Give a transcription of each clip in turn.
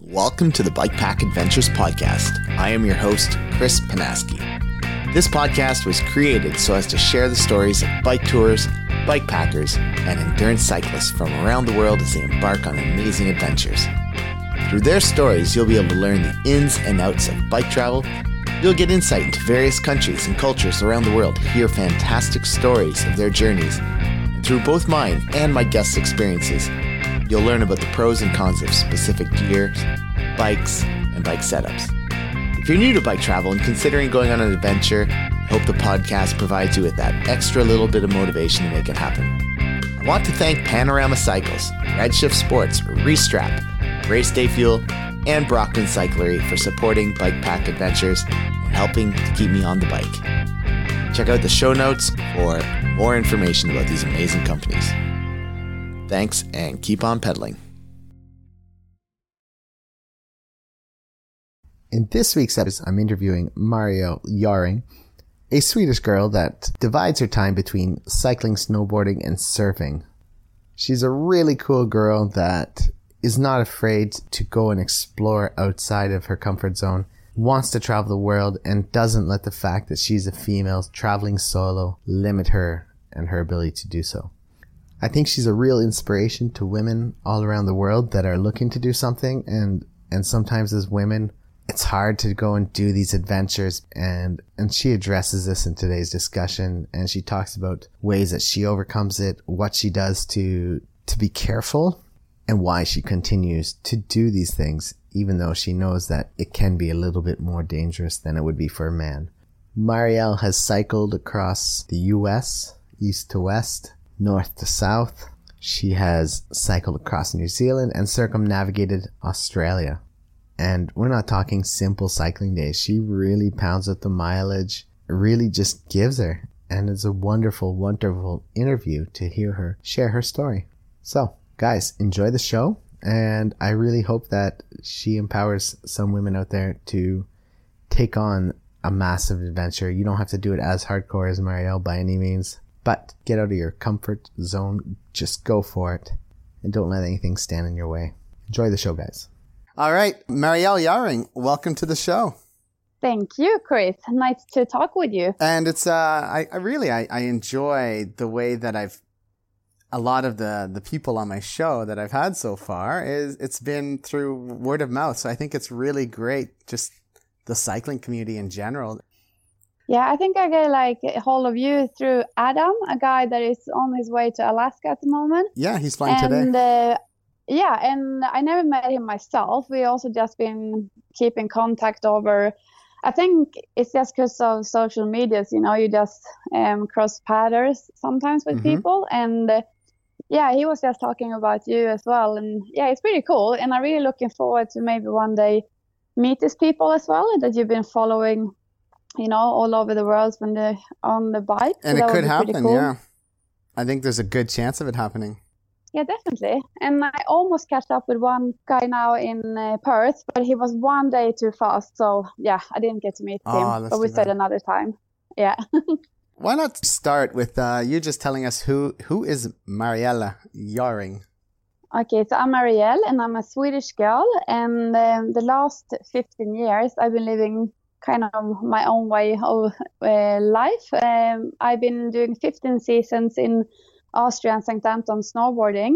Welcome to the Bikepack Adventures podcast. I am your host, Chris Panaski. This podcast was created so as to share the stories of bike tours, bike packers, and endurance cyclists from around the world as they embark on amazing adventures. Through their stories, you'll be able to learn the ins and outs of bike travel. You'll get insight into various countries and cultures around the world, hear fantastic stories of their journeys. And through both mine and my guests' experiences, You'll learn about the pros and cons of specific gear, bikes, and bike setups. If you're new to bike travel and considering going on an adventure, I hope the podcast provides you with that extra little bit of motivation to make it happen. I want to thank Panorama Cycles, Redshift Sports, Restrap, Race Day Fuel, and Brockton Cyclery for supporting Bikepack Adventures and helping to keep me on the bike. Check out the show notes for more information about these amazing companies. Thanks and keep on peddling. In this week's episode, I'm interviewing Marielle Jauring, a Swedish girl that divides her time between cycling, snowboarding, and surfing. She's a really cool girl that is not afraid to go and explore outside of her comfort zone, wants to travel the world, and doesn't let the fact that she's a female traveling solo limit her and her ability to do so. I think she's a real inspiration to women all around the world that are looking to do something. And and sometimes as women it's hard to go and do these adventures. And and she addresses this in today's discussion. And she talks about ways that she overcomes it, what she does to to be careful and why she continues to do these things even though she knows that it can be a little bit more dangerous than it would be for a man. Marielle has cycled across the US, east to west, north to south. She has cycled across New Zealand and circumnavigated Australia. And we're not talking simple cycling days. She really pounds out the mileage, really just gives her. And it's a wonderful, wonderful interview to hear her share her story. So, guys, enjoy the show. And I really hope that she empowers some women out there to take on a massive adventure. You don't have to do it as hardcore as Marielle by any means, but get out of your comfort zone. Just go for it. And don't let anything stand in your way. Enjoy the show, guys. All right. Marielle Jauring, welcome to the show. Thank you, Chris. Nice to talk with you. And it's, uh, I, I really, I, I enjoy the way that I've, a lot of the, the people on my show that I've had so far is it's been through word of mouth. So I think it's really great. Just the cycling community in general. Yeah, I think I get like a hold of you through Adam, a guy that is on his way to Alaska at the moment. Yeah, he's flying and, today. Uh, yeah, and I never met him myself. We also just been keeping contact over. I think it's just because of social medias, you know, you just um, cross paths sometimes with mm-hmm. people. And uh, yeah, he was just talking about you as well. And yeah, it's pretty cool. And I'm really looking forward to maybe one day meet these people as well that you've been following you know, all over the world when they're on the bike. And so it could happen, cool. yeah. I think there's a good chance of it happening. Yeah, definitely. And I almost catch up with one guy now in uh, Perth, but he was one day too fast. So yeah, I didn't get to meet oh, him. But we said another time. Yeah. Why not start with uh, you just telling us who who is Marielle Jauring? Okay, so I'm Marielle and I'm a Swedish girl. And um, the last 15 years, I've been living kind of my own way of uh, life. Um, I've been doing 15 seasons in Austria and St. Anton snowboarding.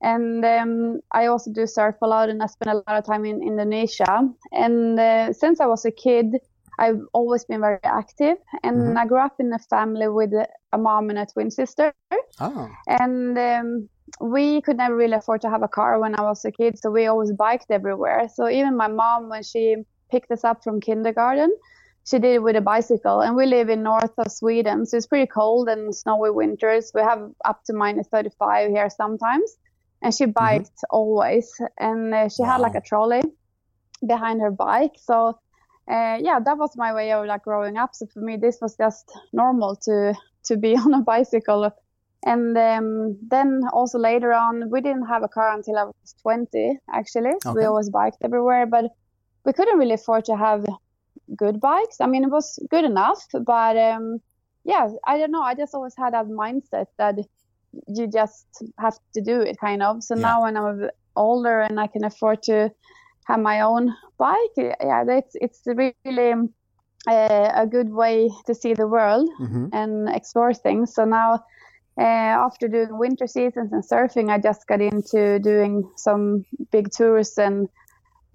And um, I also do surf a lot and I spend a lot of time in Indonesia. And uh, since I was a kid, I've always been very active. And mm-hmm. I grew up in a family with a mom and a twin sister. Oh. And um, we could never really afford to have a car when I was a kid. So we always biked everywhere. So even my mom, when she picked us up from kindergarten. She did it with a bicycle, and we live in north of Sweden, so it's pretty cold and snowy winters. We have up to minus 35 here sometimes, and she mm-hmm. biked mm-hmm. always, and uh, she wow. had like a trolley behind her bike. So uh, yeah, that was my way of like growing up. So for me, this was just normal to to be on a bicycle. And um, then also later on, we didn't have a car until I was 20, actually. So okay. we always biked everywhere. But we couldn't really afford to have good bikes. I mean, it was good enough, but um, yeah, I don't know. I just always had that mindset that you just have to do it, kind of. So yeah. now when I'm older and I can afford to have my own bike. Yeah, it's it's really uh, a good way to see the world mm-hmm. and explore things. So now, uh, after doing winter seasons and surfing, I just got into doing some big tours and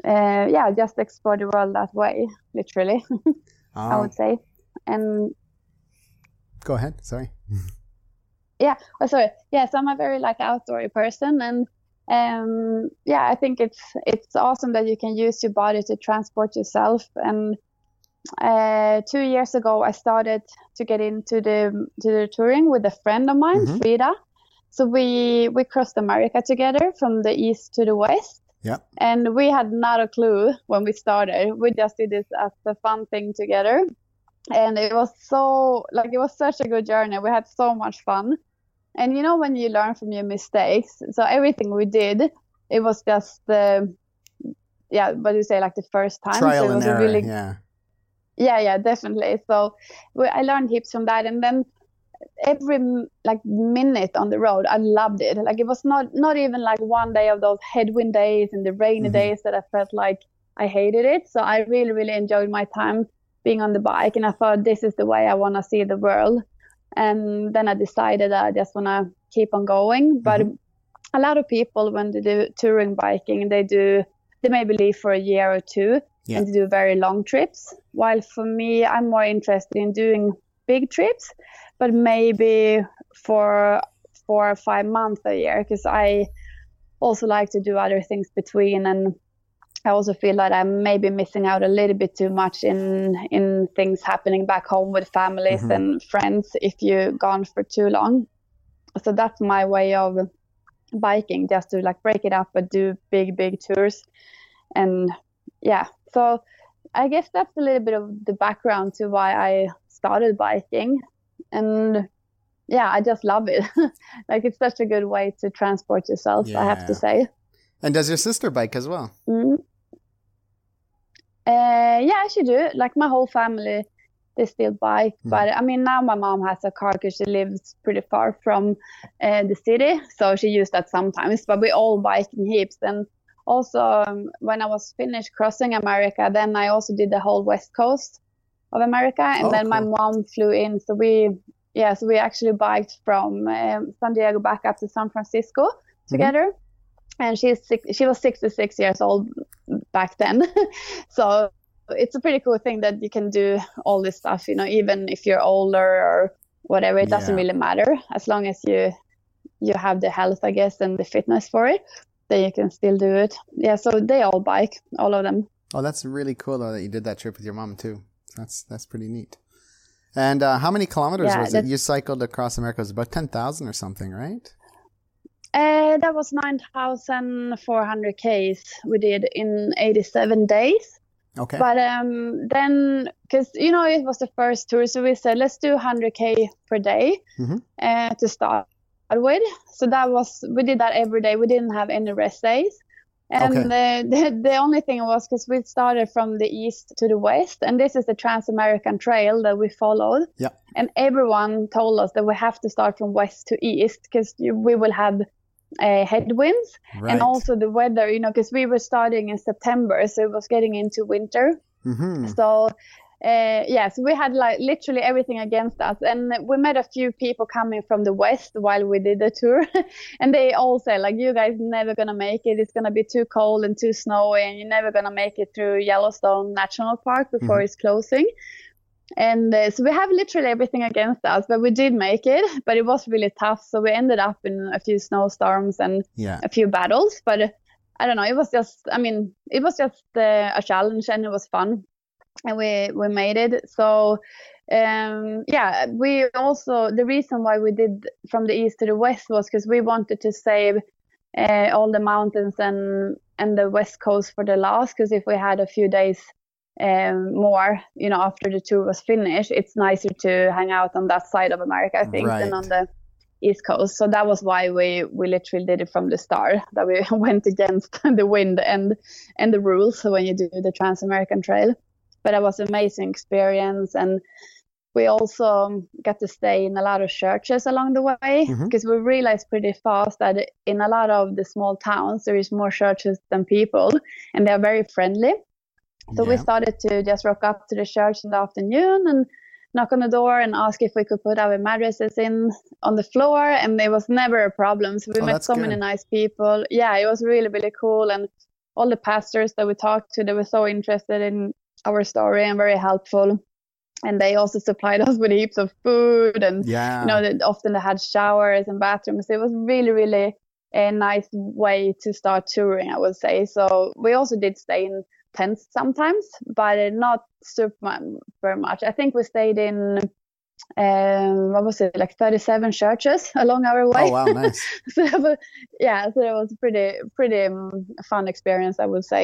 uh, yeah, just explore the world that way, literally. I would say. And go ahead. Sorry. yeah. Oh, sorry. Yeah. So I'm a very like outdoorsy person, and um, yeah, I think it's it's awesome that you can use your body to transport yourself and uh, two years ago, I started to get into the to the touring with a friend of mine, mm-hmm. Frida. So we we crossed America together from the east to the west. Yeah. And we had not a clue when we started. We just did this as a fun thing together. And it was so like it was such a good journey. We had so much fun. And you know when you learn from your mistakes, so everything we did, it was just the yeah, what do you say, like the first time. Trial so and error, really, yeah yeah yeah definitely so i learned heaps from that and then every like minute on the road i loved it like it was not not even like one day of those headwind days and the rainy mm-hmm. days that i felt like i hated it so i really really enjoyed my time being on the bike and i thought this is the way i want to see the world and then i decided i just want to keep on going but mm-hmm. a lot of people when they do touring biking they do they maybe leave for a year or two yeah. and do very long trips. While for me, I'm more interested in doing big trips, but maybe for four or five months a year because I also like to do other things between and I also feel that I'm maybe missing out a little bit too much in in things happening back home with families mm-hmm. and friends if you're gone for too long. So that's my way of biking, just to like break it up but do big big tours. And yeah, so I guess that's a little bit of the background to why I started biking. And yeah, I just love it. like it's such a good way to transport yourself, yeah. I have to say. And does your sister bike as well? Mm-hmm. Uh, yeah, she do. Like my whole family, they still bike. Mm. But I mean, now my mom has a car because she lives pretty far from uh, the city, so she uses that sometimes. But we all bike in heaps, and also um, when I was finished crossing America, then I also did the whole west coast of America, and oh, then cool. my mom flew in. So we, yeah, so we actually biked from um, San Diego back up to San Francisco mm-hmm. together. Mm-hmm. And she's six, she was 66 years old back then, so it's a pretty cool thing that you can do all this stuff. You know, even if you're older or whatever, it doesn't really matter as long as you you have the health, I guess, and the fitness for it then you can still do it. Yeah, so they all bike, all of them. Oh, that's really cool though that you did that trip with your mom too. That's that's pretty neat. And uh, how many kilometers yeah, was it? You cycled across America. It was about ten thousand or something, right? Uh, that was nine thousand four hundred k's we did in eighty-seven days. Okay. But um, then, because you know it was the first tour, so we said let's do hundred k per day mm-hmm. uh, to start with. So that was we did that every day. We didn't have any rest days. And okay. the, the, the only thing was because we started from the east to the west, and this is the Trans American Trail that we followed. Yeah. And everyone told us that we have to start from west to east because we will have uh, headwinds right. and also the weather. You know, because we were starting in September, so it was getting into winter. Mm-hmm. So uh, yes, we had like literally everything against us, and we met a few people coming from the west while we did the tour, and they all said like, "You guys never gonna make it. It's gonna be too cold and too snowy, and you're never gonna make it through Yellowstone National Park before mm-hmm. it's closing." And uh, so we have literally everything against us, but we did make it. But it was really tough, so we ended up in a few snowstorms and yeah. a few battles. But uh, I don't know, it was just, I mean, it was just uh, a challenge, and it was fun and we we made it. So um, yeah, we also the reason why we did from the east to the west was because we wanted to save uh, all the mountains and and the west coast for the last. Because if we had a few days um, more, you know, after the tour was finished, it's nicer to hang out on that side of America, I think, right. than on the east coast. So that was why we we literally did it from the start. That we went against the wind and and the rules when you do the Trans American Trail but it was an amazing experience. And we also got to stay in a lot of churches along the way because Mhm. we realized pretty fast that in a lot of the small towns there is more churches than people and they're very friendly. So we started to just rock up to the church in the afternoon and knock on the door and ask if we could put our mattresses in on the floor and it was never a problem. So we Oh, met so many nice people. Yeah it was really really cool. And all the pastors that we talked to they were so interested in our story and very helpful. And they also supplied us with heaps of food and Yeah. you know that often they had showers and bathrooms. It was really really a nice way to start touring i would say. So we also did stay in tents sometimes but not super very much. I think we stayed in um what was it like 37 churches along our way. Oh wow, nice. so was, yeah so it was pretty pretty um, fun experience i would say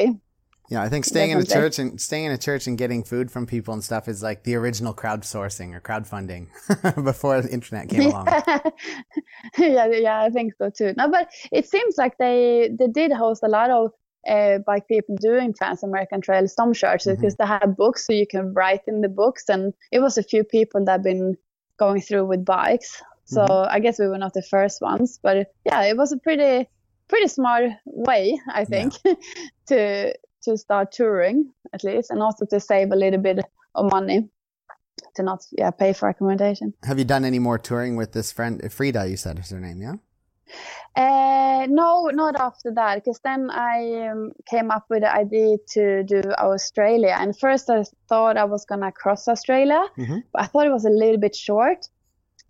Yeah, I think staying in a church and staying in a church and getting food from people and stuff is like the original crowdsourcing or crowdfunding before the internet came along. yeah, yeah, I think so too. No, but it seems like they they did host a lot of uh, bike people doing Trans American Trail some churches Mhm. because they had books, so you can write in the books, and it was a few people that been going through with bikes. So Mhm. I guess we were not the first ones, but yeah, it was a pretty pretty smart way, I think, to to start touring at least, and also to save a little bit of money to not yeah pay for accommodation. Have you done any more touring with this friend Frida? You said is her name, yeah? Uh, no, not after that, because then I um, came up with the idea to do Australia. And first I thought I was gonna cross Australia, Mhm. but I thought it was a little bit short.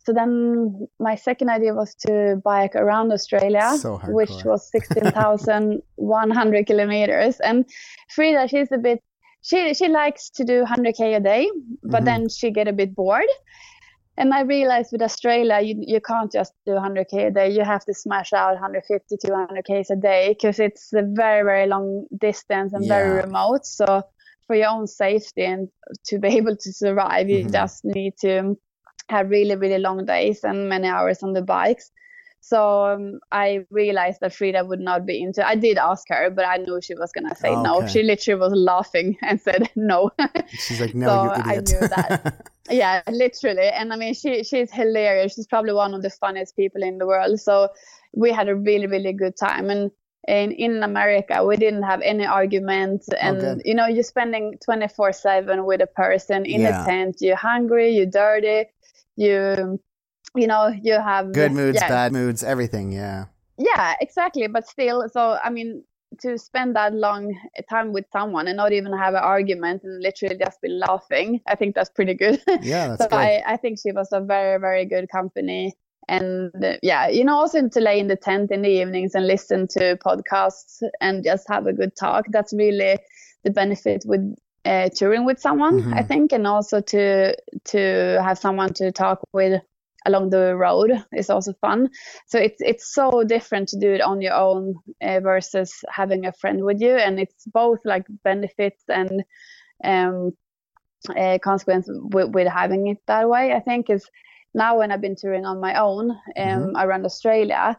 So then my second idea was to bike around Australia, So which was 16,100 kilometers. And Frida, she's a bit, she, she likes to do 100K a day, but Mhm. then she get a bit bored. And I realized with Australia, you, you can't just do 100K a day. You have to smash out 150 to 200Ks a day because it's a very, very long distance and very remote. So for your own safety and to be able to survive, you Mhm. just need to have really, really long days and many hours on the bikes. So um, I realized that Frida would not be into. I did ask her, but I knew she was gonna say no. Okay. She literally was laughing and said no. She's like, no, So you I idiot. knew that. yeah, literally. And I mean, she she's hilarious. She's probably one of the funniest people in the world. So we had a really, really good time. And in in America, we didn't have any arguments. And good. you know, you're spending 24 seven with a person in Yeah. a tent. You're hungry. You're dirty. You you know you have Good moods, yeah, bad moods, everything. Yeah. yeah exactly but still so i mean to spend that long time with someone and not even have an argument and literally just be laughing i think that's pretty good Yeah, that's so good. I, I think she was a very very good company and uh, yeah you know also to lay in the tent in the evenings and listen to podcasts and just have a good talk that's really the benefit with uh, touring with someone i Mhm. think and also to to have someone to talk with along the road is also fun so it's it's so different to do it on your own uh, versus having a friend with you and it's both like benefits and um uh, consequence with, with having it that way i think is now when i've been touring on my own um Mhm. around australia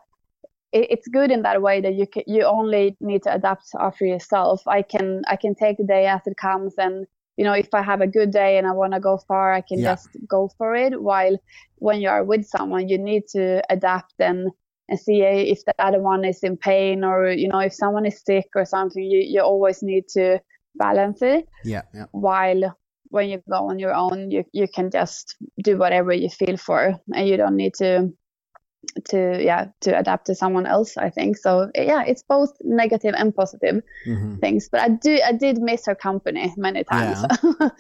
it, it's good in that way that you can, you only need to adapt after yourself i can i can take the day as it comes and you know if i have a good day and i want to go far i can Yeah. just go for it while when you are with someone you need to adapt and and see eh, if the other one is in pain or you know if someone is sick or something you, you always need to balance it Yeah, yeah. while when you go on your own you, you can just do whatever you feel for and you don't need to to yeah to adapt to someone else i think. So yeah it's both negative and positive hmm things but i do i did miss her company many times.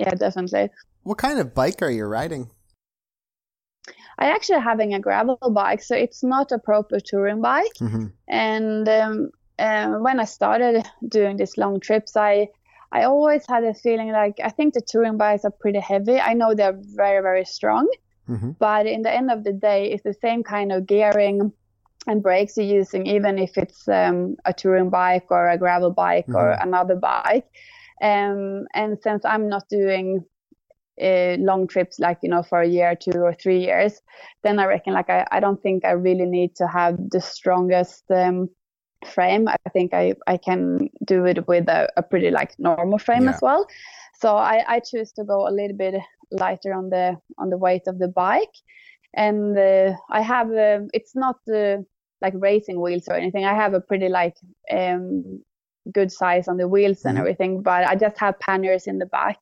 Yeah, definitely. What kind of bike are you riding? i actually having a gravel bike so it's not a proper touring bike. Hmm and um, um, when I started doing these long trips, I I always had a feeling like I think the touring bikes are pretty heavy. I know they're very very strong, hmm but in the end of the day, it's the same kind of gearing and brakes you're using, even if it's um, a touring bike or a gravel bike or Mhm. another bike. Um, and since I'm not doing uh, long trips like you know for a year, two or three years, then I reckon like I, I don't think I really need to have the strongest um, frame. I think I, I can do it with a, a pretty like normal frame Yeah. as well. so I, I choose to go a little bit lighter on the on the weight of the bike, and uh, I have uh, it's not uh, like racing wheels or anything. I have a pretty like um, good size on the wheels and Mhm. everything, but I just have panniers in the back,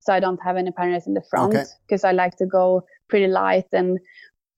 so I don't have any panniers in the front Okay. because I like to go pretty light and.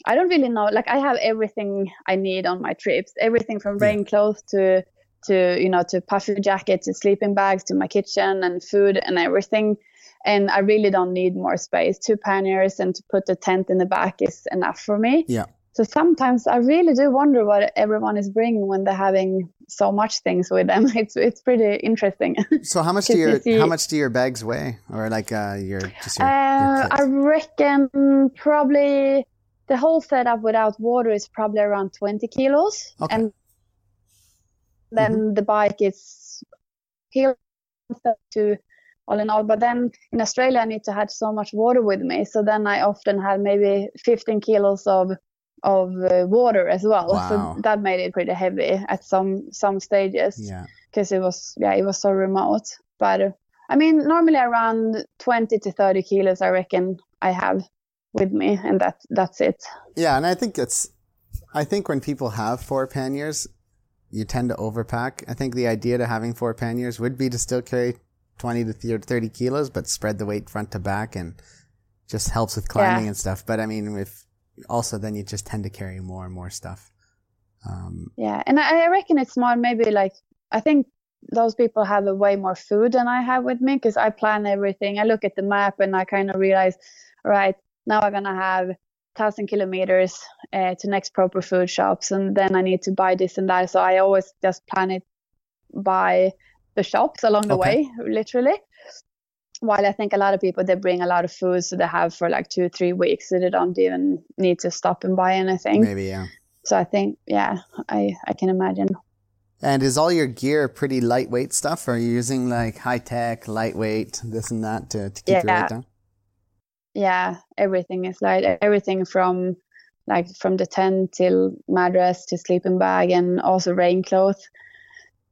I don't really know. Like I have everything I need on my trips. Everything from rain clothes to to you know to puffer jackets to sleeping bags to my kitchen and food and everything. And i really don't need more space. Two panniers and to put the tent in the back is enough for me. Yeah. so sometimes i really do wonder what everyone is bringing when they're having so much things with them. It's it's pretty interesting. So how much do your how much do your bags weigh, or like uh, your just your, your uh, i reckon probably the whole setup without water is probably around 20 kilos Okay. and then the bike is here to all in all. But then in Australia, I need to have so much water with me. So then I often had maybe 15 kilos of of uh, water as well. Wow. So that made it pretty heavy at some some stages yeah. because it was yeah it was so remote. But uh, I mean normally around 20 to 30 kilos I reckon I have with me, and that that's it. Yeah, and I think it's, I think when people have four panniers, you tend to overpack. I think the idea to having four panniers would be to still carry 20 to 30 kilos, but spread the weight front to back and just helps with climbing Yeah. and stuff. But I mean, if also then you just tend to carry more and more stuff. Um, Yeah, and I I reckon it's more maybe like I think those people have a way more food than I have with me because I plan everything. I look at the map and I kind of realize, right now I'm gonna have thousand kilometers uh, to next proper food shops, and then I need to buy this and that. So I always just plan it by the shops along the Okay. way, literally. While I think a lot of people they bring a lot of food, so they have for like two three weeks, so they don't even need to stop and buy anything. maybe, yeah. So I think, yeah, I I can imagine. And is all your gear pretty lightweight stuff? Or are you using like high tech, lightweight, this and that to, to keep your weight down? Yeah, everything is light. Everything from like from the tent till mattress to sleeping bag and also rain clothes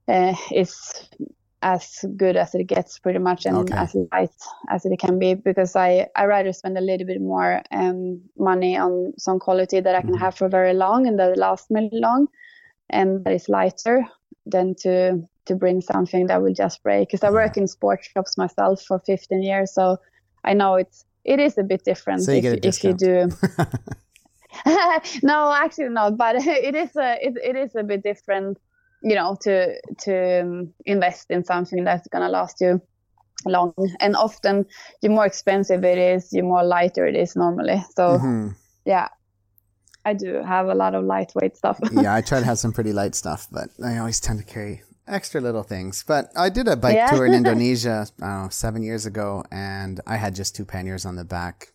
uh, is as good as it gets pretty much and Okay. as light as it can be because I I rather spend a little bit more um, money on some quality that I can Mhm. have for very long and that lasts me long and that is lighter than to to bring something that will just break because I work in sports shops myself for 15 years so I know it's it is a bit different So you if, if you do. No actually not but it is a it, it is a bit different you know to to um, invest in something that's going to last you long. And often the more expensive it is the more lighter it is normally. So Mhm. yeah. I do have a lot of lightweight stuff. Yeah, I try to have some pretty light stuff, but I always tend to carry extra little things. But I did a bike Yeah. tour in Indonesia, I don't know, seven years ago, and I had just two panniers on the back,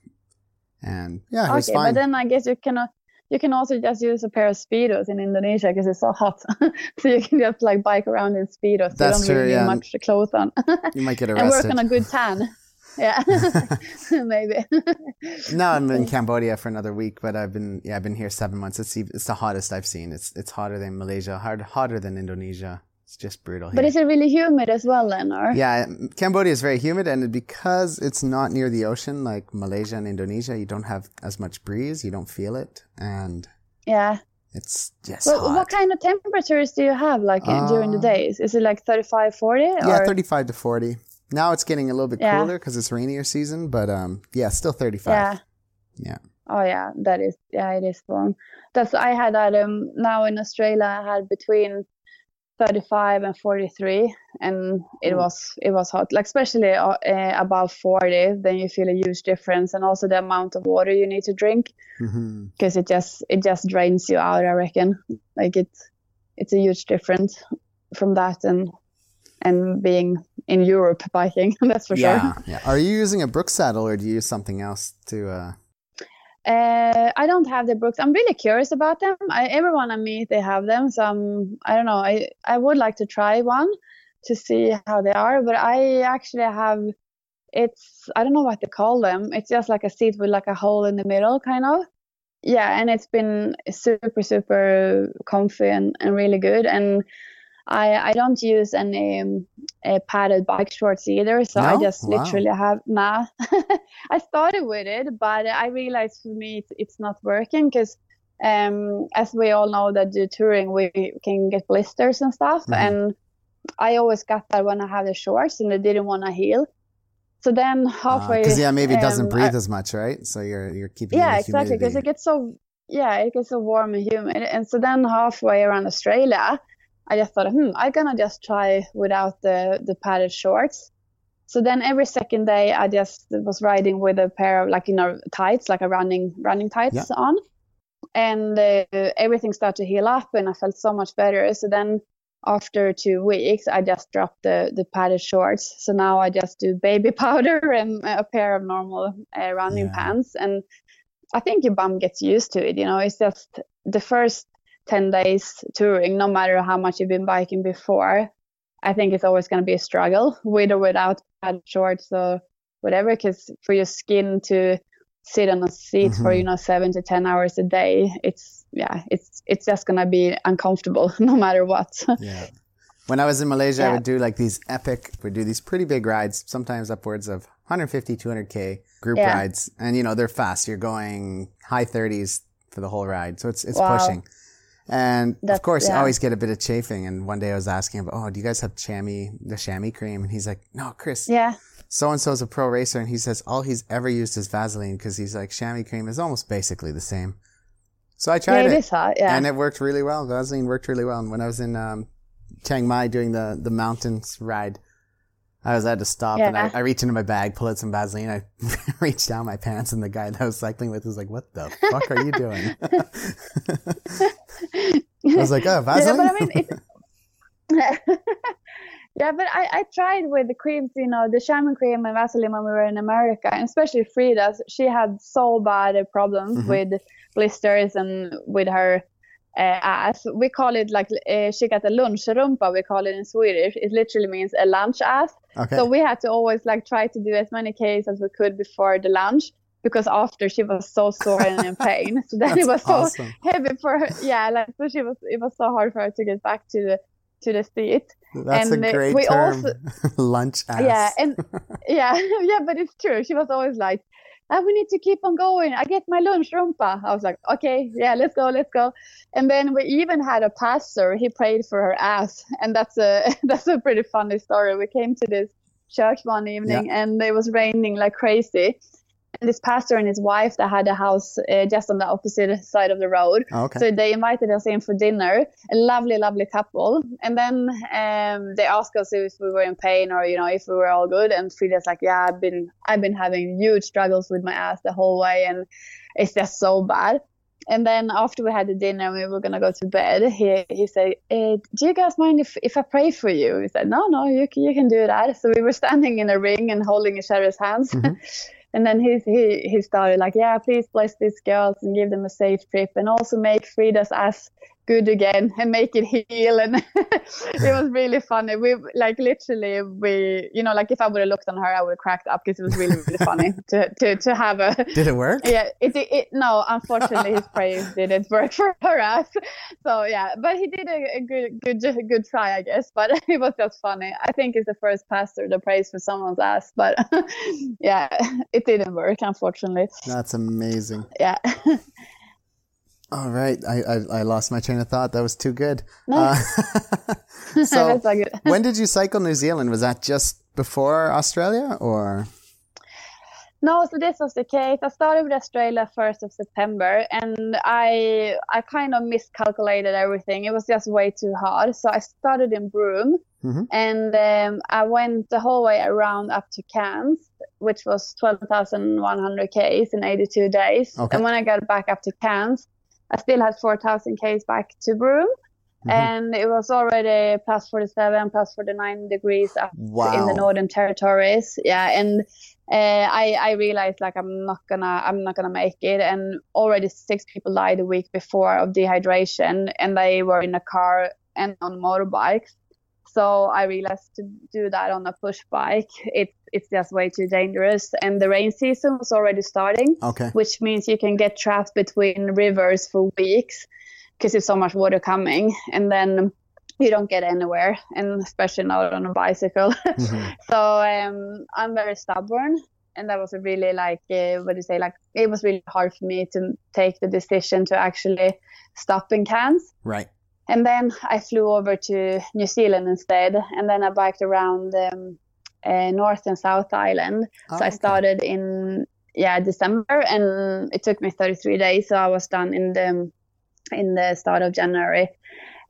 and yeah, it was okay fine. but then i guess you can uh, you can also just use a pair of speedos in indonesia because it's so hot so you can just like bike around in speedos That's you don't true, really yeah. need much to clothes on you might get arrested. and work on a good tan yeah maybe no, I'm in Cambodia for another week, but I've been yeah, I've been here seven months. It's it's the hottest I've seen. It's it's hotter than Malaysia, hard, hotter than Indonesia. It's just brutal here. but is it really humid as well then or Yeah, Cambodia is very humid, and because it's not near the ocean like Malaysia and Indonesia, you don't have as much breeze. You don't feel it, and yeah it's just Well, hot. what kind of temperatures do you have like in, during the Uh, days? Is it like 35, 40? yeah, thirty-five to forty. Now it's getting a little bit Yeah. cooler because it's rainier season, but um, yeah, still thirty-five. Yeah. Yeah. Oh yeah, that is yeah, it is warm. That's I had that um now in Australia I had between 35 and 43 and it Mm. was it was hot like especially uh, uh, above 40 then you feel a huge difference and also the amount of water you need to drink because it just it just drains you out I reckon like it's it's a huge difference from that and and being in Europe biking that's for sure Yeah, yeah. Are you using a Brooks saddle or do you use something else to? uh Uh, I don't have the Brooks. I'm really curious about them. I, everyone I meet, they have them. So I'm, I don't know. I, I would like to try one to see how they are. But I actually have, it's, I don't know what to call them. It's just like a seat with like a hole in the middle, kind of. Yeah, and it's been super, super comfy and, and really good. And I, I don't use any um, uh, padded bike shorts either. So I just Wow. literally have nah. I started with it, but I realized for me it's, it's not working because um, as we all know that do touring we can get blisters and stuff, Mhm. and I always got that when I have the shorts and they didn't want to heal. So then halfway, Because Uh, yeah, maybe it doesn't um, breathe I- as much, right? So you're you're keeping yeah exactly because it gets so yeah it gets so warm and humid and so then halfway around australia i just thought hmm i'm gonna just try without the the padded shorts. So then every second day i just was riding with a pair of like you know tights like a running running tights on. And uh, everything started to heal up and i felt so much better. So then after two weeks i just dropped the the padded shorts. So now i just do baby powder and a pair of normal uh, running Yeah. pants. And I think your bum gets used to it. You know, it's just the first 10 days touring, no matter how much you've been biking before, I think it's always going to be a struggle with or without padded shorts or whatever, because for your skin to sit on a seat for, Mhm. you know, seven to 10 hours a day, it's, yeah, it's, it's just going to be uncomfortable no matter what. Yeah. When I was in Malaysia, I would do like these epic, would do these pretty big rides, sometimes upwards of 150, 200k group Yeah. rides, and you know they're fast. You're going high 30s for the whole ride, so it's it's Wow. pushing. And of course, yeah. always get a bit of chafing. And one day I was asking him, "Oh, do you guys have chamois, the chamois cream?" And he's like, "No, Chris, yeah. So and so is a pro racer, and he says all he's ever used is Vaseline because he's like chamois cream is almost basically the same." So I Yeah, tried it it is hot. Yeah. and it worked really well. Vaseline worked really well. And when I was in um, Chiang Mai doing the the mountains ride, I was I had to stop and I, Yeah. I reached into my bag, pull out some Vaseline. I reached down my pants, and the guy that I was cycling with was like, "What the fuck are you doing?" I was like, "Oh, Yeah, Vaseline." but I mean, yeah, but I, I tried with the creams, you know, the chamois cream and Vaseline when we were in America, and especially Frida. She had so bad problems Mhm. with blisters and with her ass. We call it like uh, she got a lunch lunchrumpa. We call it in Swedish. It literally means a lunch ass. okay. So we had to always like try to do as many Ks as we could before the lunch because after she was so sore and in pain. So then it was so awesome. heavy for her. Yeah, like so she was. It was so hard for her to get back to the to the seat. That's and, a uh, great we term. also- Lunch ass. Yeah, and yeah, yeah, but it's true. She was always like, ah, "We need to keep on going. I get my lunch rumpa." I was like, "Okay, yeah, let's go, let's go." And then we even had a pastor. He prayed for her ass, and that's a that's a pretty funny story. We came to this church one evening, and it was raining like crazy. And this pastor and his wife that had a house uh, just on the opposite side of the road. okay. So they invited us in for dinner. A lovely, lovely couple. And then um, they asked us if we were in pain or you know if we were all good. And Frida's like, yeah, I've been I've been having huge struggles with my ass the whole way, and it's just so bad. And then after we had the dinner and we were gonna go to bed, he he said, eh, "Do you guys mind if, if I pray for you?" We said, "No, no, you can, you can do that." So we were standing in a ring and holding each other's hands. Mhm. And then he, he he started like, yeah, please bless these girls and give them a safe trip, and also make Frida's ass good again and make it heal. And it was really funny. We like literally we you know like if I would have looked on her, I would have cracked up because it was really really funny to, to to have a Did it work? yeah it, it, it no unfortunately his praise didn't work for her ass so yeah but he did a, a good good good try i guess but it was just funny i think it's the first pastor that praise for someone's ass but yeah it didn't work unfortunately That's amazing. yeah All right. I, I I lost my train of thought. That was too good. No. Uh, so good. when did you cycle New Zealand? Was that just before Australia or? No, so this was the case. I started with Australia first of September, and I I kind of miscalculated everything. It was just way too hard. So I started in Broome, Mhm. and um, I went the whole way around up to Cairns, which was twelve thousand one hundred k's in eighty two days. Okay. And when I got back up to Cairns, I still had four thousand k's back to Broome. Mhm. And it was already plus 47, plus 49 degrees up Wow. in the northern territories yeah and uh, I, I realized like i'm not gonna i'm not gonna make it and already six people died a week before of dehydration and they were in a car and on motorbikes so i realized to do that on a push bike it's it's just way too dangerous and the rain season was already starting Okay. which means you can get trapped between rivers for weeks because there's so much water coming. And then you don't get anywhere, and especially not on a bicycle. Mm-hmm. so um, I'm very stubborn, and that was a really like uh, what do you say like it was really hard for me to take the decision to actually stop in Cairns. Right. And then I flew over to New Zealand instead, and then I biked around um, uh, North and South Island. Oh, so I started in yeah December, and it took me 33 days, so I was done in the in the start of January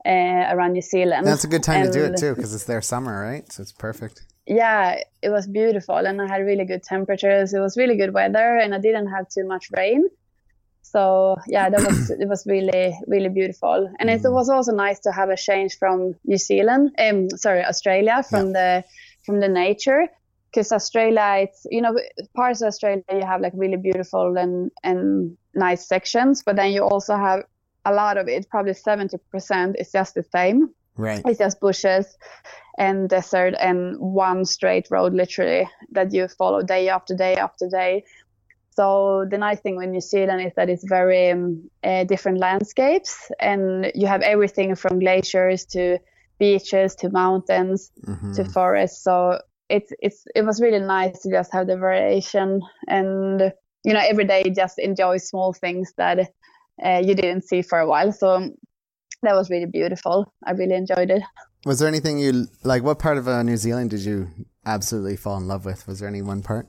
uh, around New Zealand. That's a good time and, to do it too, because it's their summer, right? So it's perfect. Yeah, it was beautiful, and I had really good temperatures. It was really good weather, and I didn't have too much rain. So yeah, that was it was really really beautiful, and mm. it was also nice to have a change from New Zealand, um, sorry Australia, from yeah. the from the nature, because Australia, it's you know parts of Australia you have like really beautiful and and nice sections, but then you also have a lot of it, probably seventy percent is just the same. Right. It's just bushes and desert and one straight road literally that you follow day after day after day so the nice thing with New Zealand is that it's very um, uh, different landscapes, and you have everything from glaciers to beaches to mountains mm-hmm. to forests. So it's it's it was really nice to just have the variation, and you know every day just enjoy small things that uh, you didn't see for a while. So that was really beautiful. I really enjoyed it. Was there anything you like? What part of uh, New Zealand did you absolutely fall in love with? Was there any one part?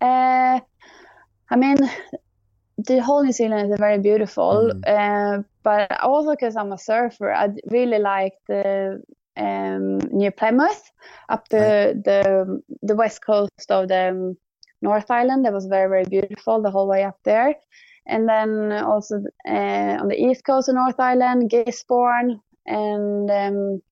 Uh, I mean, the whole New Zealand is very beautiful, mm. uh, but also because I'm a surfer, I really like the um, New Plymouth, up the right. the the west coast of the um, North Island. That was very very beautiful the whole way up there, and then also uh, on the east coast of North Island, Gisborne, and um,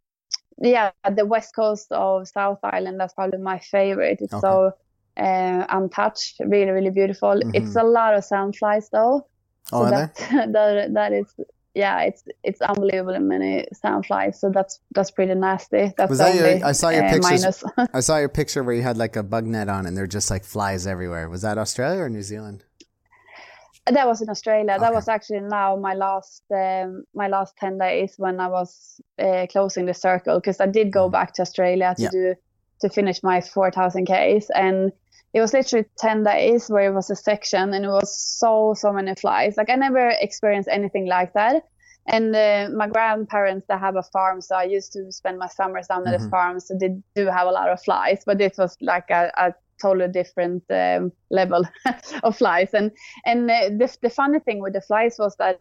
yeah, the west coast of South Island. That's probably my favorite. It's okay. so uh, untouched, really, really beautiful. Mm-hmm. It's a lot of sandflies though. Oh, so that, that that is yeah, it's it's unbelievably many sandflies. So that's that's pretty nasty. That's was that your? I saw your uh, pictures. I saw your picture where you had like a bug net on, and they're just like flies everywhere. Was that Australia or New Zealand? That was in Australia. Okay. That was actually now my last um, my last ten days when I was uh, closing the circle because I did go mm-hmm. back to Australia to yeah. do to finish my four thousand k's and it was literally 10 days where it was a section and it was so so many flies like i never experienced anything like that and uh, my grandparents they have a farm so i used to spend my summers down mm-hmm. at the mm-hmm. farm so they do have a lot of flies but this was like a, a totally different um, level of flies and and uh, the, the funny thing with the flies was that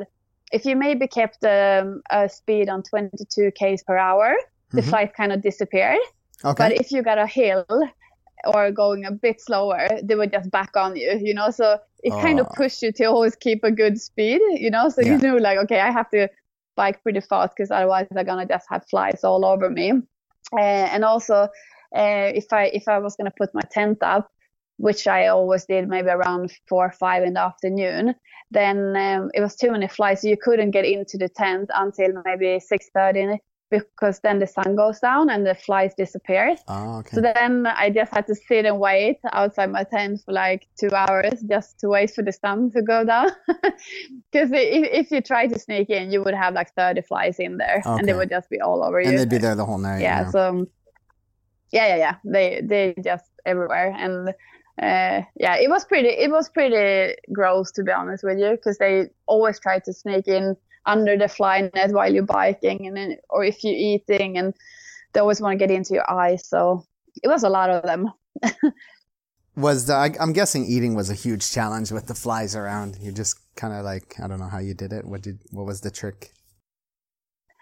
if you maybe kept um, a speed on 22 k's per hour the mm-hmm. flies kind of disappeared okay. but if you got a hill or going a bit slower, they would just back on you, you know. So it oh. kind of pushed you to always keep a good speed, you know. So yeah. you knew like, okay, I have to bike pretty fast because otherwise they're gonna just have flies all over me. Uh, and also, uh, if I if I was gonna put my tent up, which I always did maybe around four or five in the afternoon, then um, it was too many flies, so you couldn't get into the tent until maybe six thirty because then the sun goes down and the flies disappear. Oh, okay. So then I just had to sit and wait outside my tent for like two hours just to wait for the sun to go down. Because if, if you try to sneak in, you would have like 30 flies in there okay. and they would just be all over you. And they'd be there the whole night. Yeah. yeah. So yeah, yeah, yeah. They, they just everywhere. And uh, yeah, it was pretty, it was pretty gross to be honest with you because they always try to sneak in under the fly net while you're biking and then, or if you're eating and they always want to get into your eyes so it was a lot of them. Was the, I, am guessing eating was a huge challenge with the flies around. You just kind of like i don't know how you did it. What did what was the trick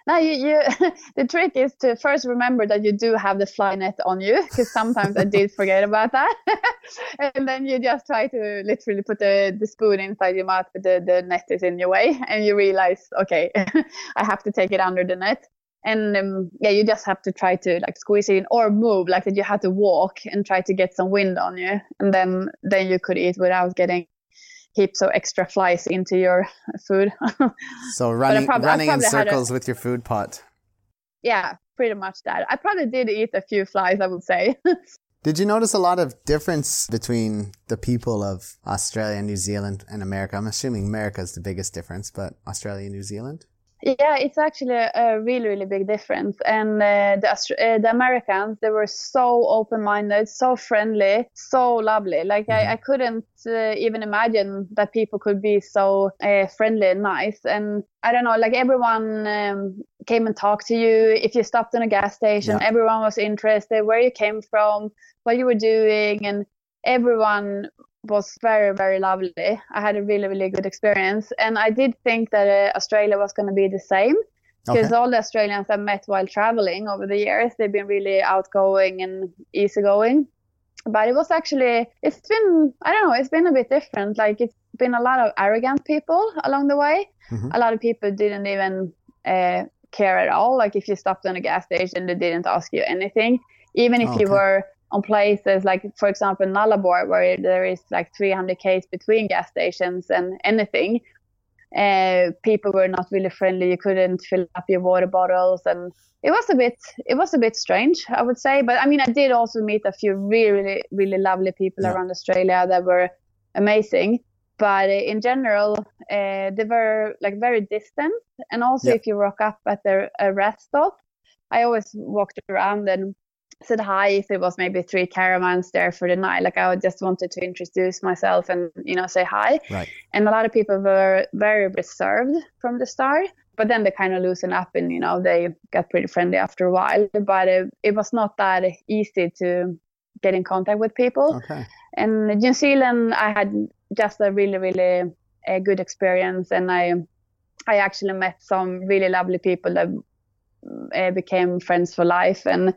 now you, you the trick is to first remember that you do have the fly net on you because sometimes i did forget about that. And then you just try to literally put the, the spoon inside your mouth but the, the net is in your way and you realize okay i have to take it under the net. And um, yeah you just have to try to like squeeze it in or move like that you have to walk and try to get some wind on you and then then you could eat without getting heaps of extra flies into your food. so running prob- running in circles a, with your food pot. Yeah, pretty much that. I probably did eat a few flies, I would say. did you notice a lot of difference between the people of Australia, New Zealand, and America? I'm assuming America is the biggest difference, but Australia, New Zealand. Yeah, it's actually a really, really big difference. And uh, the uh, the Americans, they were so open-minded, so friendly, so lovely. Like mm-hmm. I, I couldn't uh, even imagine that people could be so uh, friendly and nice. And I don't know, like everyone um, came and talked to you. If you stopped in a gas station, yeah. everyone was interested where you came from, what you were doing, and everyone was very very lovely. I had a really really good experience. And i did think that uh, australia was going to be the same because okay. all the australians i met while traveling over the years they've been really outgoing and easygoing. But it was actually it's been i don't know it's been a bit different. Like it's been a lot of arrogant people along the way. Mm-hmm. a lot of people didn't even uh, care at all. Like if you stopped on a gas station they didn't ask you anything. Even if okay. you were on places like, for example, Nullarbor, where there is like 300 k's between gas stations and anything, uh, people were not really friendly. You couldn't fill up your water bottles, and it was a bit, it was a bit strange, I would say. But I mean, I did also meet a few really, really, really lovely people yeah. around Australia that were amazing. But in general, uh, they were like very distant. And also, yeah. if you rock up at the a rest stop, I always walked around and said hi if it was maybe three caravans there for the night. Like I just wanted to introduce myself and you know say hi. Right. And a lot of people were very reserved from the start, but then they kind of loosened up and you know they got pretty friendly after a while. But it, it was not that easy to get in contact with people. Okay. And in New Zealand, I had just a really really a good experience, and I I actually met some really lovely people that uh, became friends for life and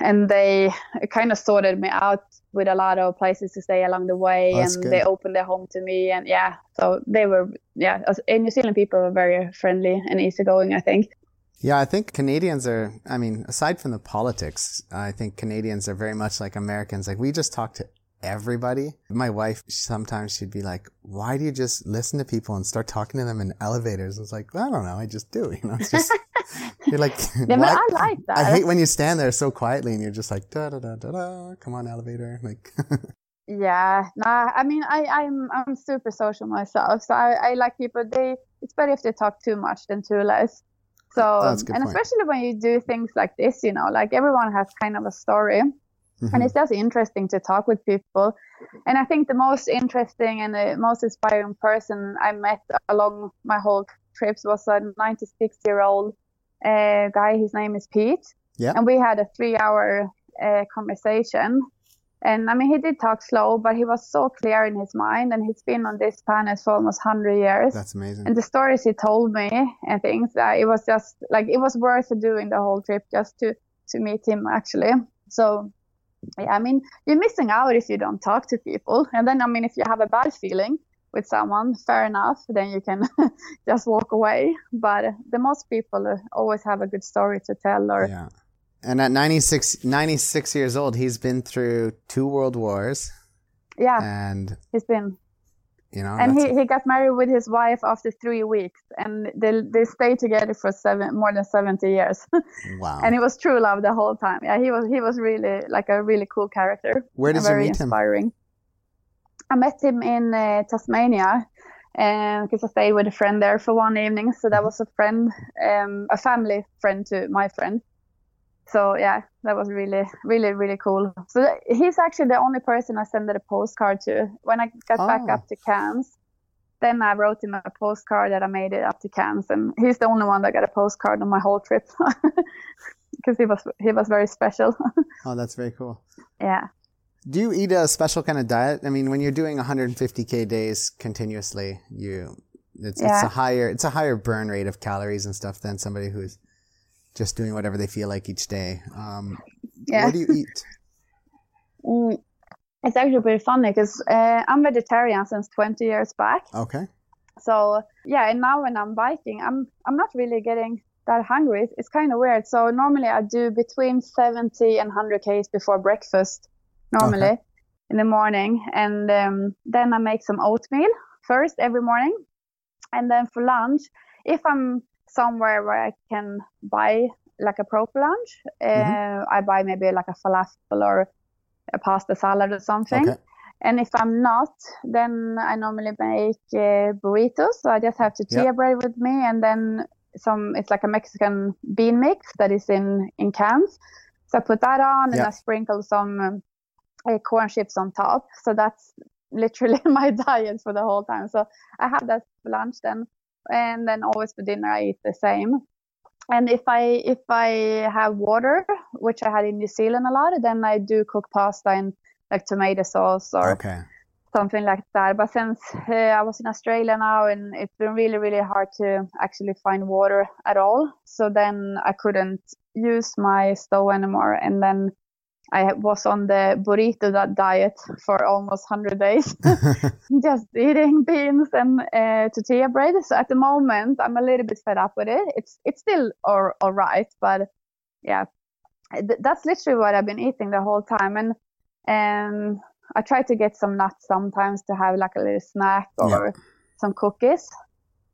and they kind of sorted me out with a lot of places to stay along the way oh, and good. they opened their home to me and yeah so they were yeah in new zealand people were very friendly and easygoing i think yeah i think canadians are i mean aside from the politics i think canadians are very much like americans like we just talk to everybody. My wife, sometimes she'd be like, why do you just listen to people and start talking to them in elevators? It's like, I don't know. I just do, you know, it's just, you're like, yeah, I like that. I hate when you stand there so quietly and you're just like, da, da, da, da, da, come on, elevator. Like, yeah, nah, I mean, I, I'm, I'm super social myself. So I, I like people, they, it's better if they talk too much than too less. So, and point. especially when you do things like this, you know, like everyone has kind of a story. Mm-hmm. And it's just interesting to talk with people. And I think the most interesting and the most inspiring person I met along my whole trips was a 96 year old uh, guy. His name is Pete. Yeah. And we had a three hour uh, conversation. And I mean, he did talk slow, but he was so clear in his mind. And he's been on this planet for almost 100 years. That's amazing. And the stories he told me and things, that it was just like, it was worth doing the whole trip just to, to meet him, actually. So yeah, I mean, you're missing out if you don't talk to people. And then, I mean, if you have a bad feeling with someone, fair enough, then you can just walk away. But the most people always have a good story to tell. Or yeah. And at 96, 96 years old, he's been through two world wars. Yeah. And he's been you know, and he, he got married with his wife after three weeks, and they they stayed together for seven more than seventy years. wow! and it was true love the whole time. Yeah, he was he was really like a really cool character. Where did you meet inspiring. him? I met him in uh, Tasmania, because I stayed with a friend there for one evening. So that was a friend, um, a family friend to my friend so yeah, that was really, really, really cool. So he's actually the only person I sent a postcard to. When I got oh. back up to Cairns, then I wrote him a postcard that I made it up to Cairns, and he's the only one that got a postcard on my whole trip because he was he was very special. oh, that's very cool. Yeah. Do you eat a special kind of diet? I mean, when you're doing 150k days continuously, you it's, yeah. it's a higher it's a higher burn rate of calories and stuff than somebody who's just doing whatever they feel like each day. Um, yeah. What do you eat? Mm, it's actually pretty funny because uh, I'm vegetarian since 20 years back. Okay. So yeah, and now when I'm biking, I'm I'm not really getting that hungry. It's, it's kind of weird. So normally I do between 70 and 100 k's before breakfast, normally okay. in the morning, and um, then I make some oatmeal first every morning, and then for lunch, if I'm somewhere where I can buy like a proper lunch. Mm-hmm. Uh, I buy maybe like a falafel or a pasta salad or something. Okay. And if I'm not, then I normally make uh, burritos. So I just have tortilla yep. bread with me, and then some. It's like a Mexican bean mix that is in in cans. So I put that on and I sprinkle some um, corn chips on top. So that's literally my diet for the whole time. So I have that for lunch then, and then always for dinner I eat the same. And if I if I have water, which I had in New Zealand a lot, then I do cook pasta and like tomato sauce or Okay. something like that. But since uh, I was in Australia now, and it's been really, really hard to actually find water at all, so then I couldn't use my stove anymore. And then I was on the burrito diet for almost 100 days, just eating beans and uh, tortilla bread. So at the moment, I'm a little bit fed up with it. It's it's still all, all right, but yeah, th- that's literally what I've been eating the whole time. And um, I try to get some nuts sometimes to have like a little snack or some cookies.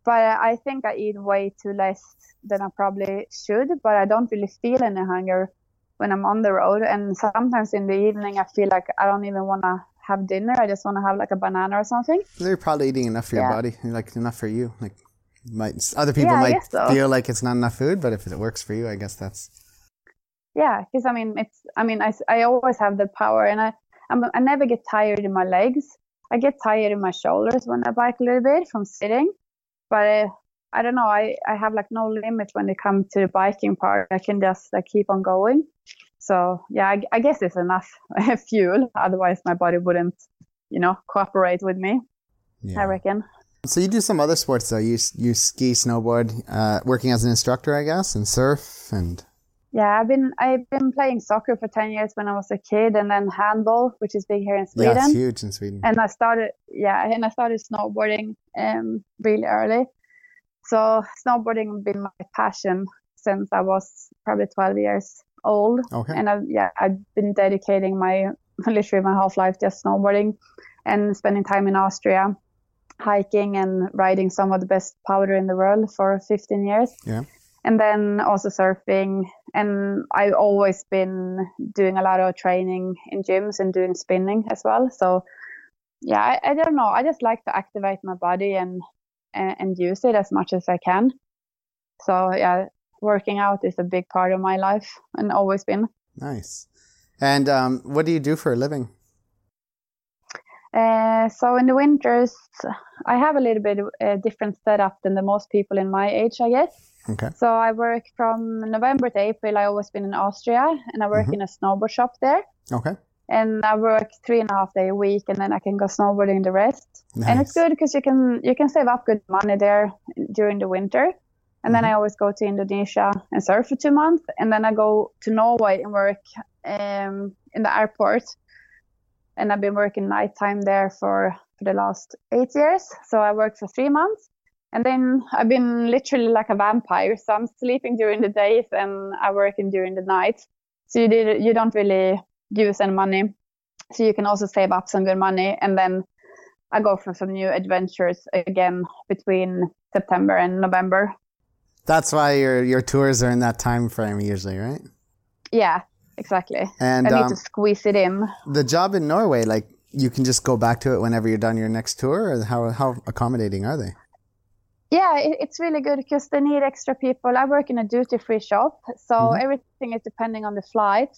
But I think I eat way too less than I probably should. But I don't really feel any hunger when I'm on the road. And sometimes in the evening, I feel like I don't even want to have dinner. I just want to have like a banana or something. You're probably eating enough for your body, like enough for you. Like, might other people Yeah, might so. feel like it's not enough food, but if it works for you, I guess that's Yeah, because I mean, it's. I mean, I, I always have the power, and I I'm, I never get tired in my legs. I get tired in my shoulders when I bike a little bit from sitting, but uh, I don't know. I I have like no limit when it comes to the biking part. I can just like keep on going. So yeah, I, I guess it's enough fuel. Otherwise, my body wouldn't, you know, cooperate with me. yeah. I reckon. So you do some other sports though. You you ski, snowboard, uh, working as an instructor, I guess, and surf and Yeah, I've been I've been playing soccer for ten years when I was a kid, and then handball, which is big here in Sweden. yeah, it's huge in Sweden. and I started yeah and I started snowboarding um really early so snowboarding been my passion since I was probably 12 years old. Okay. and I've yeah I've been dedicating my literally my whole life just snowboarding and spending time in Austria hiking and riding some of the best powder in the world for 15 years. Yeah. and then also surfing. And i've always been doing a lot of training in gyms and doing spinning as well. So yeah i, I don't know. I just like to activate my body and, and use it as much as i can so yeah working out is a big part of my life and always been Nice. And um, what do you do for a living? Uh, so in the winters, I have a little bit of a different setup than the most people in my age, I guess. Okay. So I work from November to April. I always been in Austria, and I work Mhm. in a snowboard shop there. Okay. And I work three and a half day a week, and then I can go snowboarding the rest. And it's good because you can you can save up good money there during the winter. And then I always go to Indonesia and surf for two months, and then I go to Norway and work um, in the airport. And I've been working nighttime there for, for the last eight years. So I worked for three months, and then I've been literally like a vampire. So I'm sleeping during the days and I working during the night. So you did you don't really use any money. So you can also save up some good money, and then I go for some new adventures again between September and November. That's why your your tours are in that time frame usually, right? Yeah, exactly. And I need um, to squeeze it in. the job in Norway, like you can just go back to it whenever you're done your next tour, or how how accommodating are they? Yeah, it, it's really good because they need extra people. I work in a duty free shop, so Mhm. everything is depending on the flight.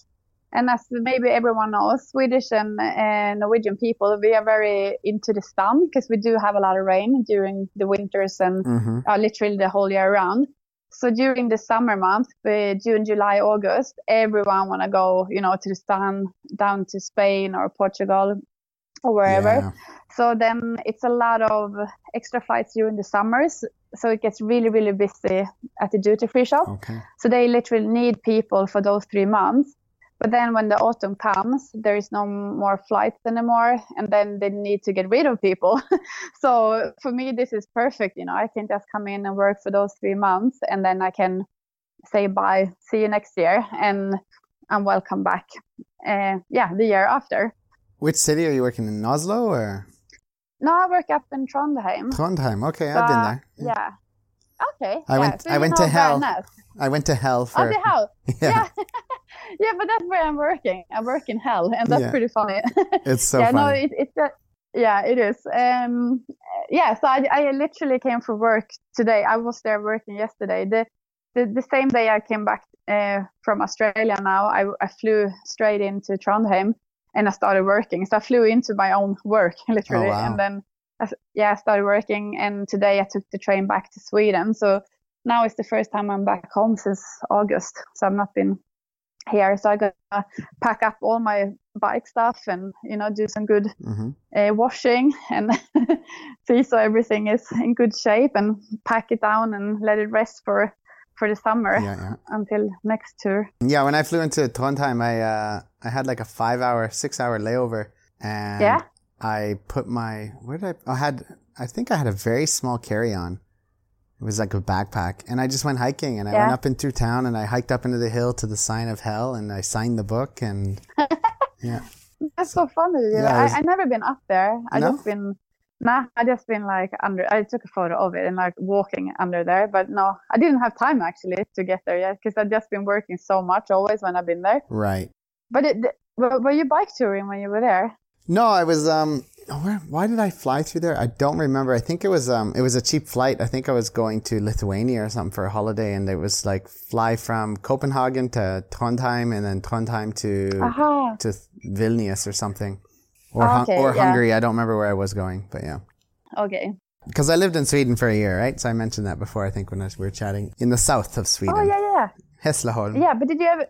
And as maybe everyone knows, Swedish and uh, Norwegian people, we are very into the sun because we do have a lot of rain during the winters and Mm-hmm. uh, literally the whole year round. So during the summer month, uh, June, July, August, everyone want to go, you know, to the sun, down to Spain or Portugal or wherever. Yeah. So then it's a lot of extra flights during the summers. So it gets really, really busy at the duty free shop. Okay. So they literally need people for those three months. But then when the autumn comes, there is no more flights anymore, and then they need to get rid of people. so for me, this is perfect. You know, I can just come in and work for those three months, and then I can say bye, see you next year, and I'm welcome back. Uh, yeah, the year after. Which city are you working in? Oslo or No, I work up in Trondheim. Trondheim? Okay, I've been So, there. Yeah. Okay. I yeah. went- So I went to hell Værnes. I went to hell for Oh, the hell. yeah, Yeah. yeah, but that's where I'm working. I work in hell, and that's Yeah. pretty funny. It's so yeah, no, it, it's a, yeah, it is. Um, yeah, so I, I literally came for work today. I was there working yesterday. The the, the same day I came back uh, from Australia now, I, I flew straight into Trondheim and I started working. So I flew into my own work literally, Oh, wow. and then yeah, I started working. And today I took the train back to Sweden. So now it's the first time I'm back home since August. So I've not been here. So I gotta pack up all my bike stuff and you know do some good hmm uh, washing and see so everything is in good shape and pack it down and let it rest for for the summer Yeah, yeah. until next tour. Yeah, when I flew into Trondheim, I uh, I had like a five hour, six hour layover, and Yeah. I put my where did I? I had I think I had a very small carry on. It was like a backpack, and I just went hiking, and I went up and through town, and I hiked up into the hill to the sign of hell, and I signed the book, and yeah, That's so funny. Yeah, was- I I never been up there. I No? just been nah. I just been like under. I took a photo of it and like walking under there, but no, I didn't have time actually to get there yet because I've just been working so much always when I've been there. right. But it, were were you bike touring when you were there? No, I was um. Where, why did I fly through there? I don't remember. I think it was um. It was a cheap flight. I think I was going to Lithuania or something for a holiday, and it was like fly from Copenhagen to Trondheim, and then Trondheim to Aha. to Vilnius or something, or Oh, Hun- okay, or yeah. Hungary. I don't remember where I was going, but yeah. Okay. Because I lived in Sweden for a year, right? So I mentioned that before. I think when I was, we were chatting in the south of Sweden, Oh yeah, yeah, yeah. Hässleholm. Yeah, but did you ever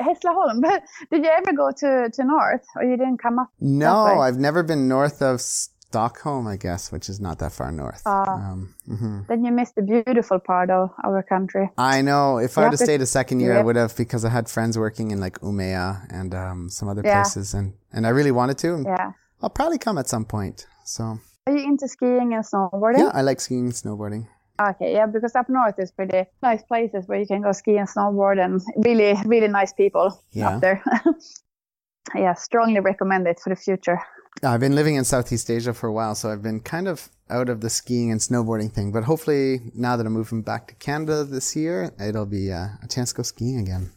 Hässleholm? But did you ever go to to north, or you didn't come up? No, I've never been north of Stockholm, I guess, which is not that far north. Ah. um, mhm. Then you missed the beautiful part of our country. I know. If I You had have to to- stayed a second year, I would have because I had friends working in like Umea and um, some other Yeah. places, and and I really wanted to. Yeah. I'll probably come at some point. So Are you into skiing and snowboarding? yeah, I like skiing and snowboarding. Okay, yeah, because up north is pretty nice places where you can go ski and snowboard and really, really nice people Yeah. up there. yeah, strongly recommend it for the future. I've been living in Southeast Asia for a while, so I've been kind of out of the skiing and snowboarding thing. But hopefully, now that I'm moving back to Canada this year, it'll be uh, a chance to go skiing again.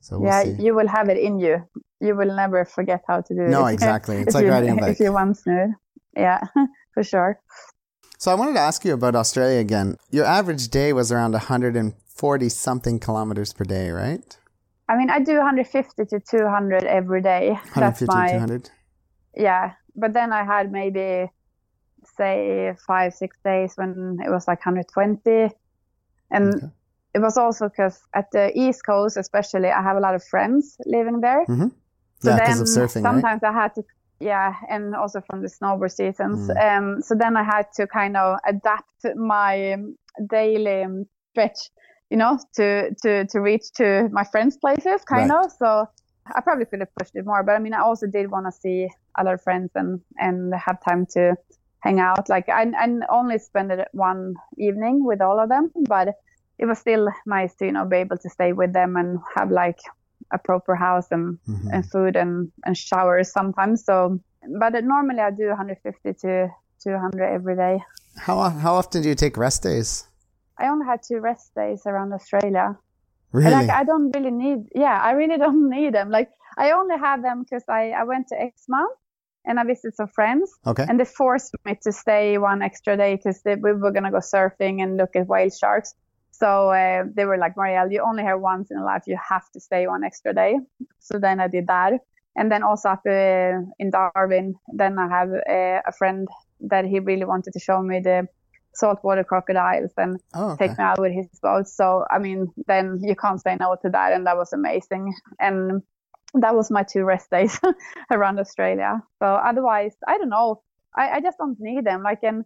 So we'll yeah, see. you will have it in you. You will never forget how to do it. No, exactly. It's like you, riding a bike. If you once knew. Yeah, for sure. So I wanted to ask you about Australia again. Your average day was around 140 something kilometers per day, right? I mean, I do 150 to 200 every day. That's 150 my to 200. yeah. But then I had maybe say five, six days when it was like 120, and Okay. it was also because at the East Coast, especially, I have a lot of friends living there. Mm-hmm. So yeah, because of surfing, right? sometimes I had to, yeah, and also from the snowboard seasons. Mm. Um, so then I had to kind of adapt my um, daily um, stretch, you know, to to to reach to my friends' places, kind Right. of. So I probably could have pushed it more, but I mean, I also did want to see other friends and and have time to hang out. Like I, I only spent it one evening with all of them, but it was still nice to you know be able to stay with them and have like a proper house and Mhm. and food and, and showers sometimes. So, but normally I do 150 to 200 every day. How, how often do you take rest days? I only had two rest days around Australia. Really? Like I don't really need, yeah, I really don't need them. Like I only have them because I, I went to Exmouth and I visited some friends okay. and they forced me to stay one extra day because we were going to go surfing and look at whale sharks. So uh, they were like, Marielle, you only have once in a life. You have to stay one extra day. So then I did that. And then also up uh, in Darwin, then I have uh, a friend that he really wanted to show me the saltwater crocodiles and oh, okay. take me out with his boat. So, I mean, then you can't say no to that. And that was amazing. And that was my two rest days around Australia. So, otherwise, I don't know. I, I just don't need them. Like, and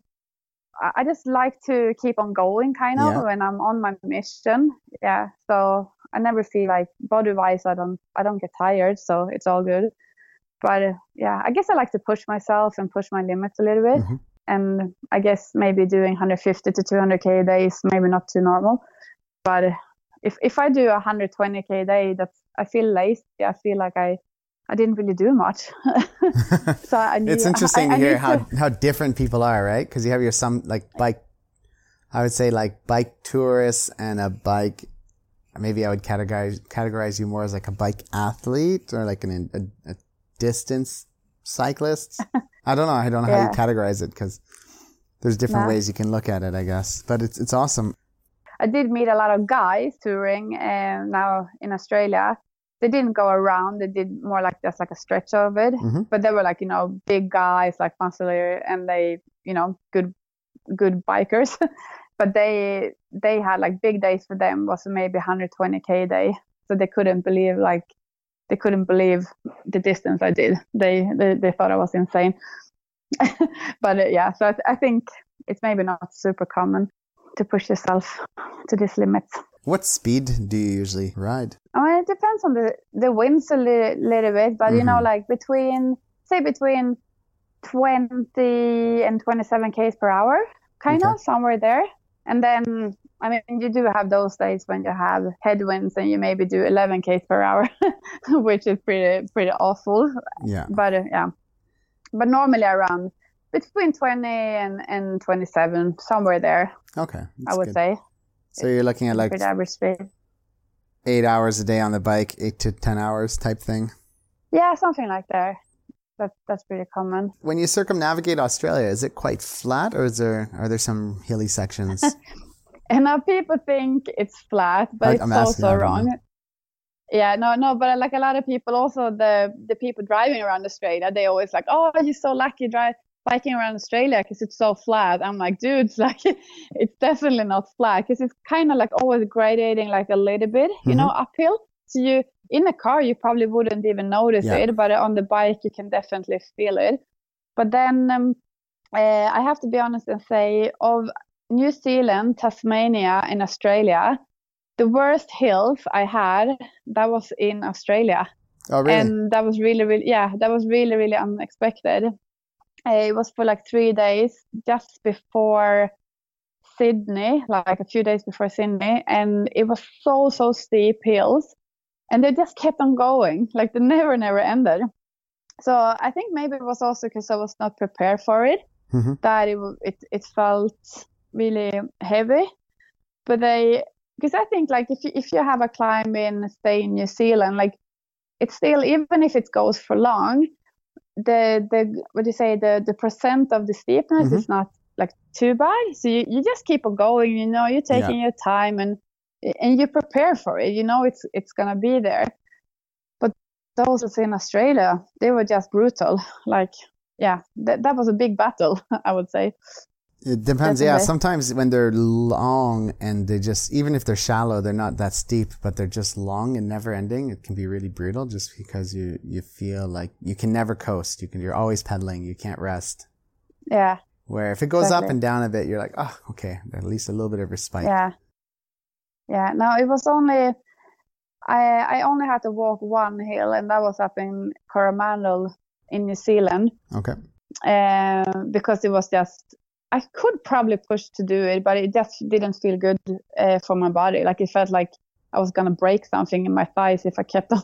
I just like to keep on going kind of Yeah. when I'm on my mission. Yeah. So, I never feel like body wise, I don't, I don't get tired. So, it's all good. But uh, yeah, I guess I like to push myself and push my limits a little bit. Mhm. And I guess maybe doing 150 to 200k a day is maybe not too normal. But if if I do 120k a day, that's I feel lazy. I feel like I I didn't really do much. so I knew, it's interesting I, to I hear need how, to- how different people are, right? Because you have your some like bike, I would say like bike tourists and a bike. Maybe I would categorize categorize you more as like a bike athlete or like an a, a distance cyclist. I don't know. I don't know how you categorize it because there's different Yeah. ways you can look at it, I guess. But it's it's awesome. I did meet a lot of guys touring um, now in Australia. They didn't go around. They did more like just like a stretch of it. Mhm. But they were like you know big guys, like muscular, and they you know good good bikers. but they they had like big days for them was maybe 120k day. So they couldn't believe like they couldn't believe the distance I did. They they, they thought I was insane. but uh, yeah, so I, th- I think it's maybe not super common to push yourself to this limit. What speed do you usually ride? I mean, it depends on the the winds a li- little bit, but you know, Mhm. like between say between 20 and 27 k's per hour, kind Okay. of somewhere there. And then, I mean, you do have those days when you have headwinds and you maybe do 11 k's per hour, which is pretty pretty awful. Yeah. But uh, yeah, but normally around between 20 and, and 27, somewhere there, Okay. I would good. say. So you're looking at like average eight hours a day on the bike, eight to ten hours type thing. Yeah, something like that. That that's pretty common. When you circumnavigate Australia, is it quite flat, or is there are there some hilly sections? And now people think it's flat, but it's I'm asking, I also wrong. Yeah, no, no, but like a lot of people, also the the people driving around Australia, they always like, oh, you're so lucky drive biking around Australia because it's so flat. I'm like, dude, it's like it's definitely not flat because it's kind of like always gradating like a little bit, you know, uphill. So you in a car, you probably wouldn't even notice Yeah. it, but on the bike, you can definitely feel it. But then um, uh, I have to be honest and say, of New Zealand, Tasmania, and Australia, the worst hills I had that was in Australia, oh, really? and that was really, really, yeah, that was really, really unexpected. It was for like three days just before Sydney, like a few days before Sydney, and it was so so steep hills, and they just kept on going, like they never never ended. So I think maybe it was also because I was not prepared for it Mhm. that it it it felt really heavy. But they because I think like if you if you have a climb in say in New Zealand, like it's still even if it goes for long, the the what do you say the the percent of the steepness Mhm. is not like too bad. So you, you just keep on going. You know, you're taking your time and and you prepare for it. You know, it's it's gonna be there. But those in Australia, they were just brutal. Like yeah, that that was a big battle. I would say. It depends. Yeah, Definitely. sometimes when they're long and they just, even if they're shallow, they're not that steep, but they're just long and never ending. It can be really brutal just because you, you feel like you can never coast. You can, you're always pedaling. You can't rest. Yeah. Where if it goes up and down a bit, you're like, oh, okay, at least a little bit of respite. Yeah. Yeah. No, it was only I I only had to walk one hill and that was up in Coromandel in New Zealand. Okay. Um, because it was just I could probably push to do it, but it just didn't feel good uh, for my body. Like it felt like I was gonna break something in my thighs if I kept on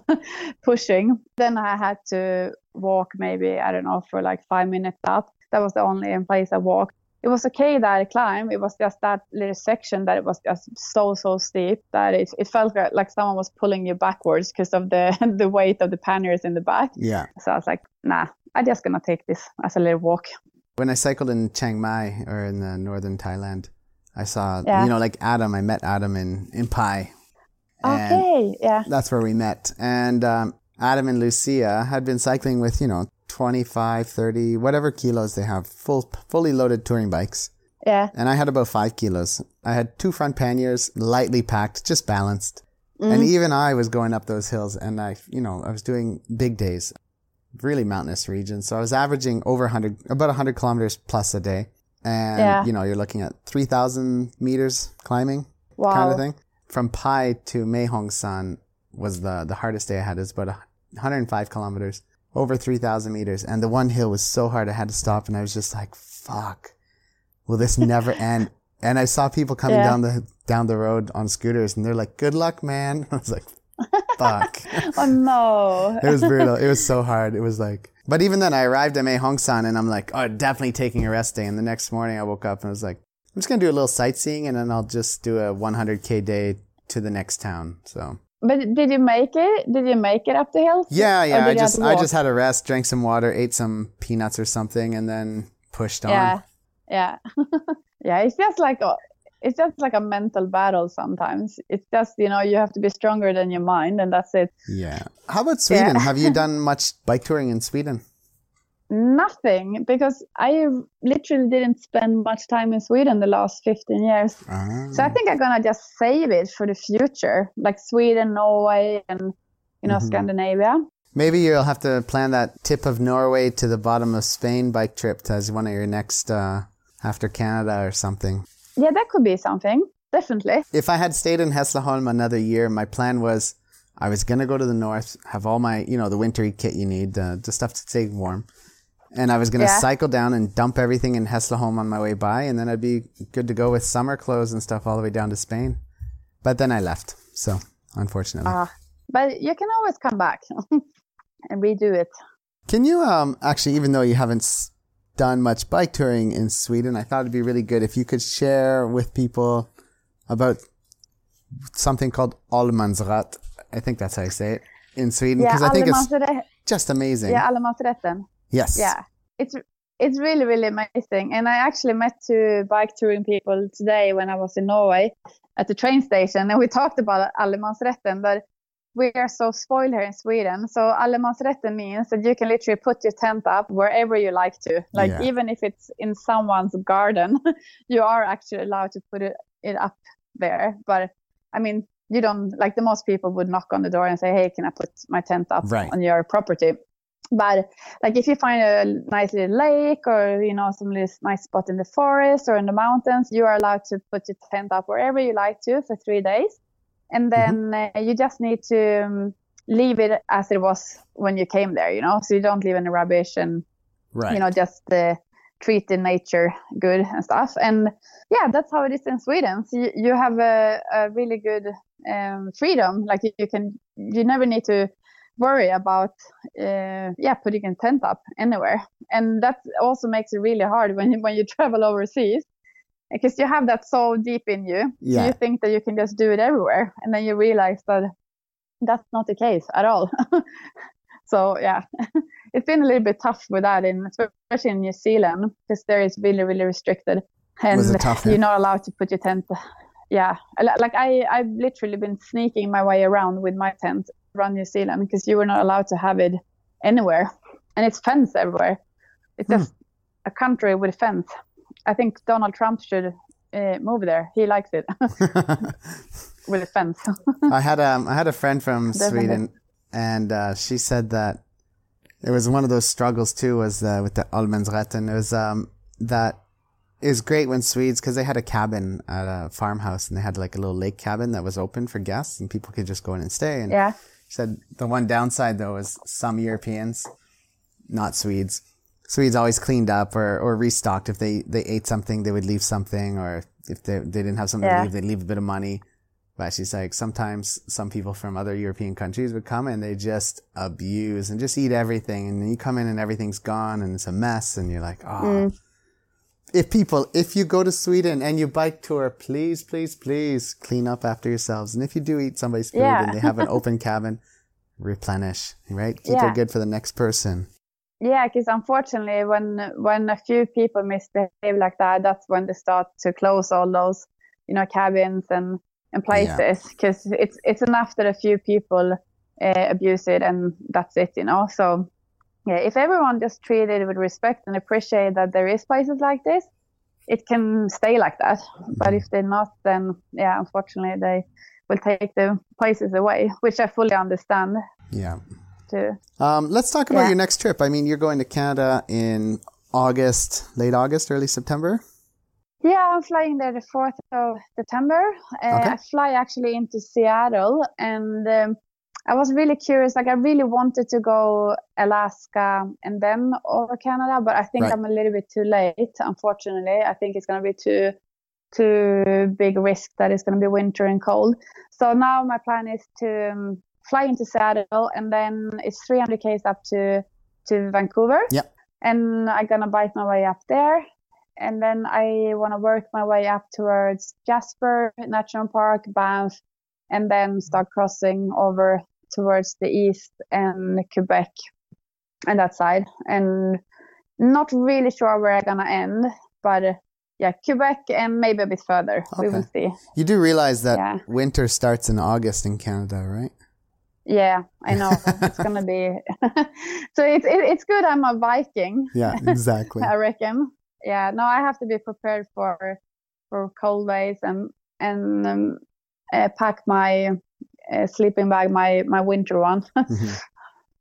pushing. Then I had to walk maybe I don't know for like five minutes up. That was the only place I walked. It was okay that I climbed. It was just that little section that it was just so so steep that it it felt like- like someone was pulling you backwards because of the the weight of the panniers in the back. Yeah. So I was like, nah, I'm just gonna take this as a little walk. When I cycled in Chiang Mai or in the northern Thailand, I saw, Yeah. you know, like Adam, I met Adam in, in Pai. Okay, yeah, that's where we met. And um, Adam and Lucia had been cycling with, you know, 25, 30, whatever kilos they have, full, fully loaded touring bikes. yeah. And I had about five kilos. I had two front panniers, lightly packed, just balanced. Mm. And even I was going up those hills and I, you know, I was doing big days, really mountainous region. So I was averaging over 100, about 100 kilometers plus a day. And, Yeah. you know, you're looking at 3,000 meters climbing Wow. kind of thing. From Pai to Mae Hong Son was the, the hardest day I had. It was about 105 kilometers, over 3,000 meters. And the one hill was so hard I had to stop and I was just like, fuck, will this never end? And I saw people coming Yeah. down the, down the road on scooters and they're like, good luck, man. I was like, fuck. Oh no. it was brutal. It was so hard. It was like, but even then I arrived at Mae Hong Son and I'm like, oh, definitely taking a rest day. And the next morning I woke up and I was like, I'm just going to do a little sightseeing and then I'll just do a 100k day to the next town. So But did you make it? Did you make it up the hill? yeah, yeah. I just, I just had a rest, drank some water, ate some peanuts or something and then pushed on. Yeah. yeah yeah it's just like a, it's just like a mental battle sometimes it's just you know you have to be stronger than your mind and that's it yeah how about sweden yeah. have you done much bike touring in sweden nothing because i literally didn't spend much time in sweden the last 15 years ah. so i think i'm gonna just save it for the future like sweden norway and you know mm-hmm. scandinavia Maybe you'll have to plan that tip of Norway to the bottom of Spain bike trip as one of your next uh, after Canada or something. Yeah, that could be something. Definitely. If I had stayed in Hässleholm another year, my plan was I was going to go to the north, have all my, you know, the wintery kit you need, uh, the stuff to stay warm. And I was going to yeah. cycle down and dump everything in Hässleholm on my way by. And then I'd be good to go with summer clothes and stuff all the way down to Spain. But then I left. So, unfortunately. Uh, but you can always come back. and redo it. Can you um actually, even though you haven't done much bike touring in Sweden, I thought it'd be really good if you could share with people about something called Allemansrätt. I think that's how you say it in Sweden because yeah, I think it's just amazing. Yeah, allemansrätten. Yes. Yeah, it's it's really really amazing. And I actually met two bike touring people today when I was in Norway at the train station, and we talked about allemansrätten. But we are so spoiled here in Sweden. So allemansrätten means that you can literally put your tent up wherever you like to. Like yeah. even if it's in someone's garden, you are actually allowed to put it, it up there. But I mean, you don't like the most people would knock on the door and say, "Hey, can I put my tent up right. on your property?" But like if you find a nice little lake or you know some nice spot in the forest or in the mountains, you are allowed to put your tent up wherever you like to for three days and mm-hmm. then mm-hmm. uh, you just need to um, leave it as it was when you came there you know so you don't leave any rubbish and right. you know just uh, treat the nature good and stuff and yeah that's how it is in sweden so you, you have a, a really good um, freedom like you, you, can you never need to worry about uh, yeah putting a tent up anywhere and that also makes it really hard when when you travel overseas because you have that so deep in you. Yeah. So you think that you can just do it everywhere. And then you realize that that's not the case at all. so yeah, it's been a little bit tough with that in, especially in New Zealand, because there is really, really restricted. And you're not allowed to put your tent. Yeah. Like I, I've literally been sneaking my way around with my tent around New Zealand because you were not allowed to have it anywhere. And it's fence everywhere. It's hmm. just a country with a fence. I think Donald Trump should uh, move there. He likes it with a fence. I had um I had a friend from Definitely. Sweden, and uh, she said that it was one of those struggles too. Was uh, with the Allemansrätten. It was um that it was great when Swedes because they had a cabin at a farmhouse and they had like a little lake cabin that was open for guests and people could just go in and stay. And yeah. She said the one downside though is some Europeans, not Swedes, Swedes always cleaned up or, or restocked. If they, they ate something, they would leave something, or if they, they didn't have something yeah. to leave, they'd leave a bit of money. But she's like, sometimes some people from other European countries would come and they just abuse and just eat everything. And then you come in and everything's gone and it's a mess. And you're like, oh, mm. if people, if you go to Sweden and you bike tour, please, please, please clean up after yourselves. And if you do eat somebody's food yeah. and they have an open cabin, replenish, right? Keep yeah. it good for the next person yeah because unfortunately when when a few people misbehave like that that's when they start to close all those you know cabins and and places because yeah. it's it's enough that a few people uh, abuse it and that's it you know so yeah if everyone just treated it with respect and appreciate that there is places like this it can stay like that mm-hmm. but if they're not then yeah unfortunately they will take the places away which i fully understand yeah to. Um, let's talk about yeah. your next trip. I mean, you're going to Canada in August, late August, early September. Yeah, I'm flying there the 4th of September. Uh, okay. I fly actually into Seattle and um, I was really curious. Like, I really wanted to go Alaska and then over Canada, but I think right. I'm a little bit too late, unfortunately. I think it's going to be too too big risk that it's going to be winter and cold. So now my plan is to um, fly into Seattle, and then it's 300 k's up to to Vancouver. Yeah. And I'm gonna bike my way up there, and then I want to work my way up towards Jasper National Park, Banff, and then start crossing over towards the east and Quebec and that side. And not really sure where I'm gonna end. but yeah, Quebec and maybe a bit further. We will see. You do realize that Yeah. winter starts in August in Canada, right? Yeah, I know it's gonna be. so it's it, it's good. I'm a Viking. Yeah, exactly. I reckon. Yeah, no, I have to be prepared for for cold days and and um, uh, pack my uh, sleeping bag, my my winter one,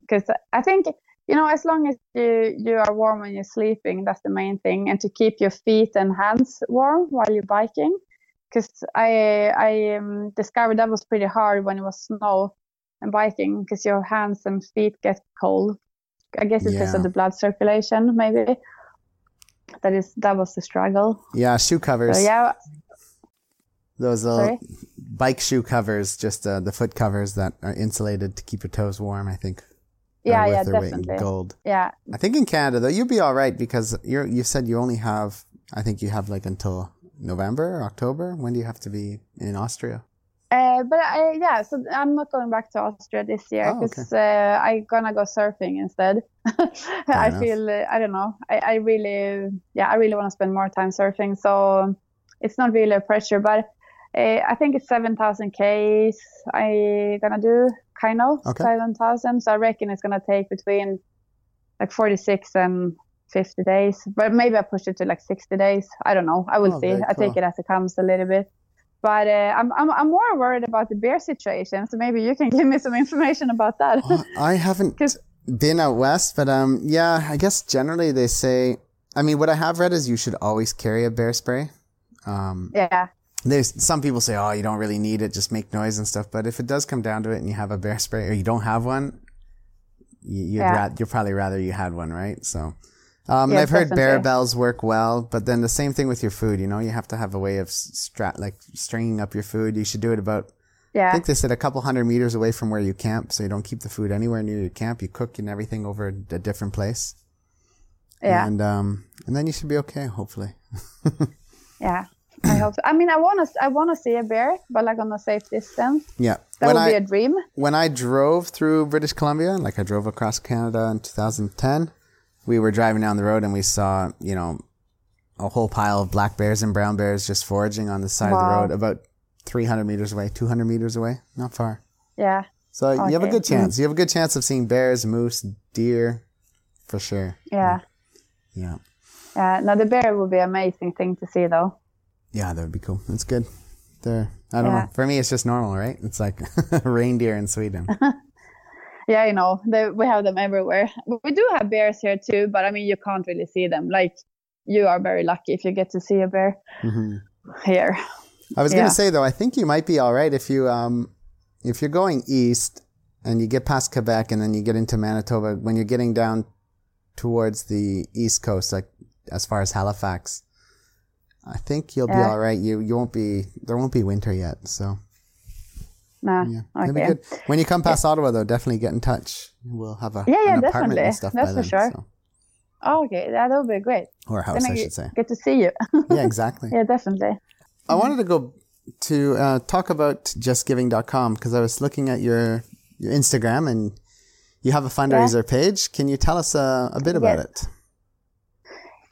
because I think you know as long as you you are warm when you're sleeping, that's the main thing, and to keep your feet and hands warm while you're biking. Because I I um, discovered that was pretty hard when it was snow and biking, because your hands and feet get cold. I guess it's because of the blood circulation, maybe. That is that was the struggle. Yeah, shoe covers. So yeah, Those little Sorry? bike shoe covers, just uh, the foot covers that are insulated to keep your toes warm. I think. yeah, yeah, their weight in definitely. gold. Yeah, I think in Canada though, you'll be all right because you're. You said you only have. I think you have like until November October. When do you have to be in Austria? Uh, but I, yeah, so I'm not going back to Austria this year Oh, okay. because uh, I'm gonna go surfing instead. I enough. feel uh, I don't know. I, I really yeah I really want to spend more time surfing. So it's not really a pressure, but uh, I think it's seven thousand k's I gonna do kind of Okay. seven thousand. So I reckon it's gonna take between like forty six and. 50 days, but maybe I push it to like 60 days. I don't know. I will Oh, see. I take it as it comes a little bit. But uh, I'm, I'm I'm more worried about the bear situation. So maybe you can give me some information about that. Oh, I haven't been out west, but um, yeah, I guess generally they say. I mean, what I have read is you should always carry a bear spray. Um, yeah, there's some people say, oh, you don't really need it, just make noise and stuff. But if it does come down to it, and you have a bear spray, or you don't have one, you, you'd Yeah. ra- you'd probably rather you had one, right? So. Um, Yeah, I've heard bear bells work well, but then the same thing with your food. You know, you have to have a way of strat like stringing up your food. You should do it about Yeah. I think they said a couple hundred meters away from where you camp, so you don't keep the food anywhere near your camp. You cook and everything over a different place. yeah, And um, and then you should be okay, hopefully. yeah. I hope. So. I mean, I want to I want to see a bear, but like on a safe distance. Yeah. That when would I be a dream. when I drove through British Columbia, like I drove across Canada in 2010, we were driving down the road and we saw, you know, a whole pile of black bears and brown bears just foraging on the side of the road, about 300 meters away, 200 meters away, not far. Yeah, So you have a good hmm. chance. You have a good chance of seeing bears, moose, deer, for sure. yeah, Yeah. yeah. No, the bear would be an amazing thing to see, though. Yeah, that would be cool. That's good. They're, I don't Yeah. know. For me, it's just normal, right? It's like reindeer in Sweden. Yeah, you know, they, we have them everywhere. We do have bears here too, but I mean, you can't really see them. Like, you are very lucky if you get to see a bear hmm here. I was Yeah. gonna say though, I think you might be all right if you um, if you're going east and you get past Quebec and then you get into Manitoba. When you're getting down towards the east coast, like as far as Halifax, I think you'll be all right. You you won't be there won't be winter yet, so Nah, yeah, okay. good. When you come past Ottawa, though, definitely get in touch. We'll have a Yeah, yeah, an apartment definitely. and stuff That's by for then. sure. so- Oh, okay, that would be great. or a house, Then I I should get, say. get to see you. Yeah, exactly. yeah, definitely. I wanted to go to uh, talk about justgiving.com because I was looking at your your Instagram and you have a fundraiser page. Can you tell us uh, a bit about Yes. it?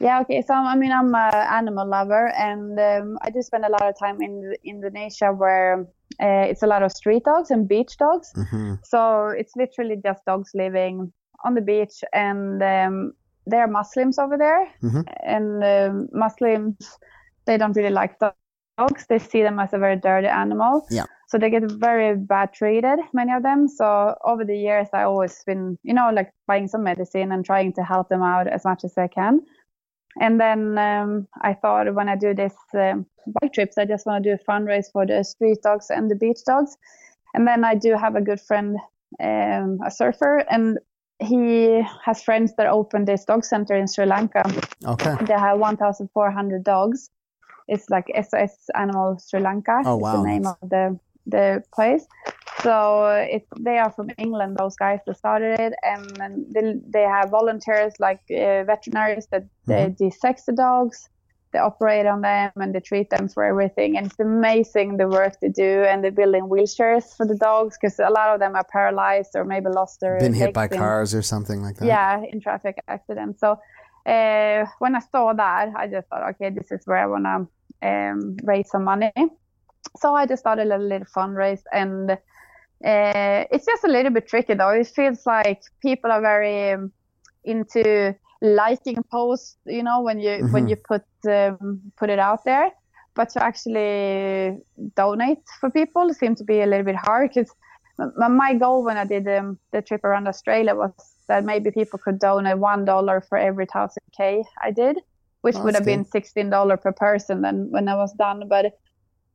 Yeah, okay. So I mean, I'm an animal lover, and um, I do spend a lot of time in Indonesia, where uh, it's a lot of street dogs and beach dogs. hmm So it's literally just dogs living on the beach, and um, there are Muslims over there, Mhm. and um, Muslims they don't really like dogs. They see them as a very dirty animal. Yeah. So they get very bad treated, many of them. So over the years, I've always been, you know, like buying some medicine and trying to help them out as much as I can. And then um, I thought when I do this um, bike trips, I just want to do a fundraise for the street dogs and the beach dogs. And then I do have a good friend, um, a surfer, and he has friends that opened this dog center in Sri Lanka. Okay. They have 1,400 dogs. It's like SOS Animal Sri Lanka. Oh, is wow. the name of the the place. So it, they are from England. Those guys that started it, and they, they have volunteers like uh, veterinaries that they dissect the dogs. They operate on them and they treat them for everything. And it's amazing the work they do. And they're building wheelchairs for the dogs because a lot of them are paralyzed or maybe lost their Been hit by in- cars or something like that. yeah in traffic accidents so uh, when I saw that, I just thought, okay, this is where I want to um, raise some money. So I just started a little fundraise, and uh, it's just a little bit tricky though. It feels like people are very um, into liking posts, you know, when you mm-hmm. when you put um, put it out there. But to actually donate for people seems to be a little bit hard because my goal when I did um, the trip around Australia was that maybe people could donate one dollar for every thousand k I did, which oh, would have good. been sixteen dollar per person then when I was done. But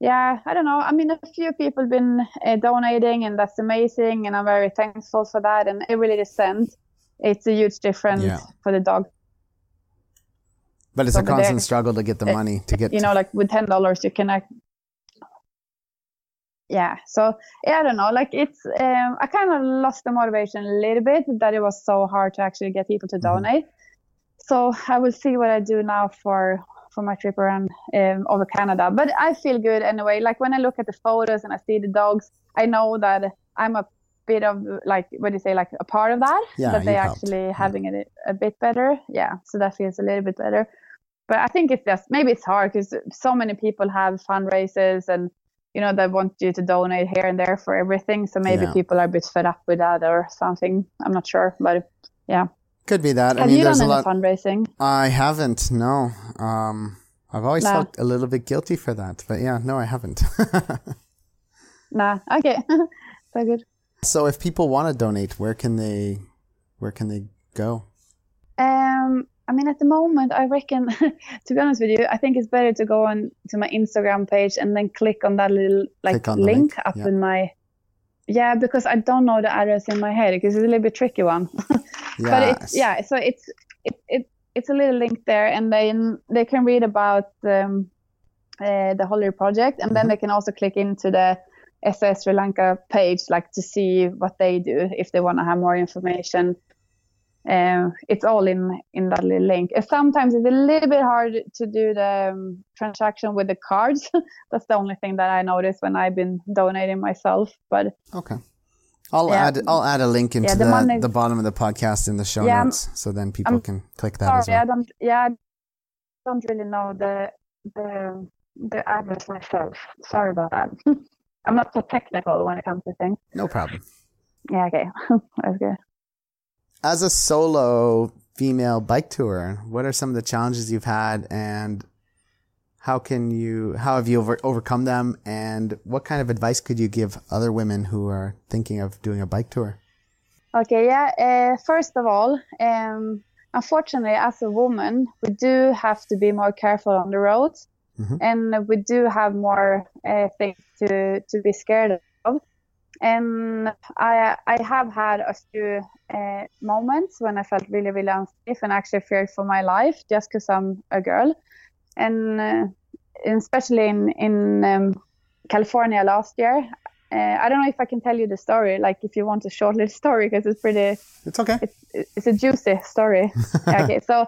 yeah, I don't know. I mean, a few people been uh, donating, and that's amazing, and I'm very thankful for that. And it really just sent. It's a huge difference yeah. for the dog. But it's so a constant struggle to get the money to get. You know, like with ten dollars, you can. Yeah. So yeah, I don't know. Like it's, um, I kind of lost the motivation a little bit that it was so hard to actually get people to mm-hmm. donate. So I will see what I do now for for my trip around um, over Canada. But I feel good anyway. Like when I look at the photos and I see the dogs, I know that I'm a bit of like what do you say like a part of that yeah, that they actually helped. having it a bit better yeah so that feels a little bit better but I think it's just maybe it's hard because so many people have fundraisers and you know they want you to donate here and there for everything. So maybe yeah. people are a bit fed up with that or something. I'm not sure, but yeah, could be that. Have I mean, you done a lot. fundraising? I haven't. No. Um, I've always nah. felt a little bit guilty for that, but yeah, no, I haven't. nah. Okay. so good. So if people want to donate, where can they, where can they go? Um, I mean, at the moment, I reckon, to be honest with you, I think it's better to go on to my Instagram page and then click on that little like link, link, up yeah. in my. Yeah, because I don't know the address in my head because it's a little bit tricky one. Yes. But it's yeah, so it's it, it it's a little link there, and then they can read about um, uh, the Holiday Project, and mm-hmm. then they can also click into the SOS Sri Lanka page, like to see what they do if they want to have more information uh, it's all in in that little link. sometimes it's a little bit hard to do the um, transaction with the cards. That's the only thing that I notice when I've been donating myself. But okay, I'll yeah. add I'll add a link into yeah, the, the, money, the, bottom of the podcast in the show yeah, notes, so then people I'm can click that. Sorry, as well. I don't. Yeah, I don't really know the the the address myself. Sorry about that. I'm not so technical when it comes to things. No problem. Yeah. Okay. That's good as a solo female bike tourer, what are some of the challenges you've had and how can you how have you over, overcome them? And what kind of advice could you give other women who are thinking of doing a bike tour? Okay yeah uh, first of all um, unfortunately as a woman we do have to be more careful on the roads. Mm-hmm. and we do have more uh, things to to be scared of. And I I have had a few uh, moments when I felt really really unsafe and actually feared for my life just because I'm a girl, and, uh, especially in in um, California last year. Uh, I don't know if I can tell you the story, like if you want a short little story, because it's pretty. It's okay. It's, it's a juicy story. okay, so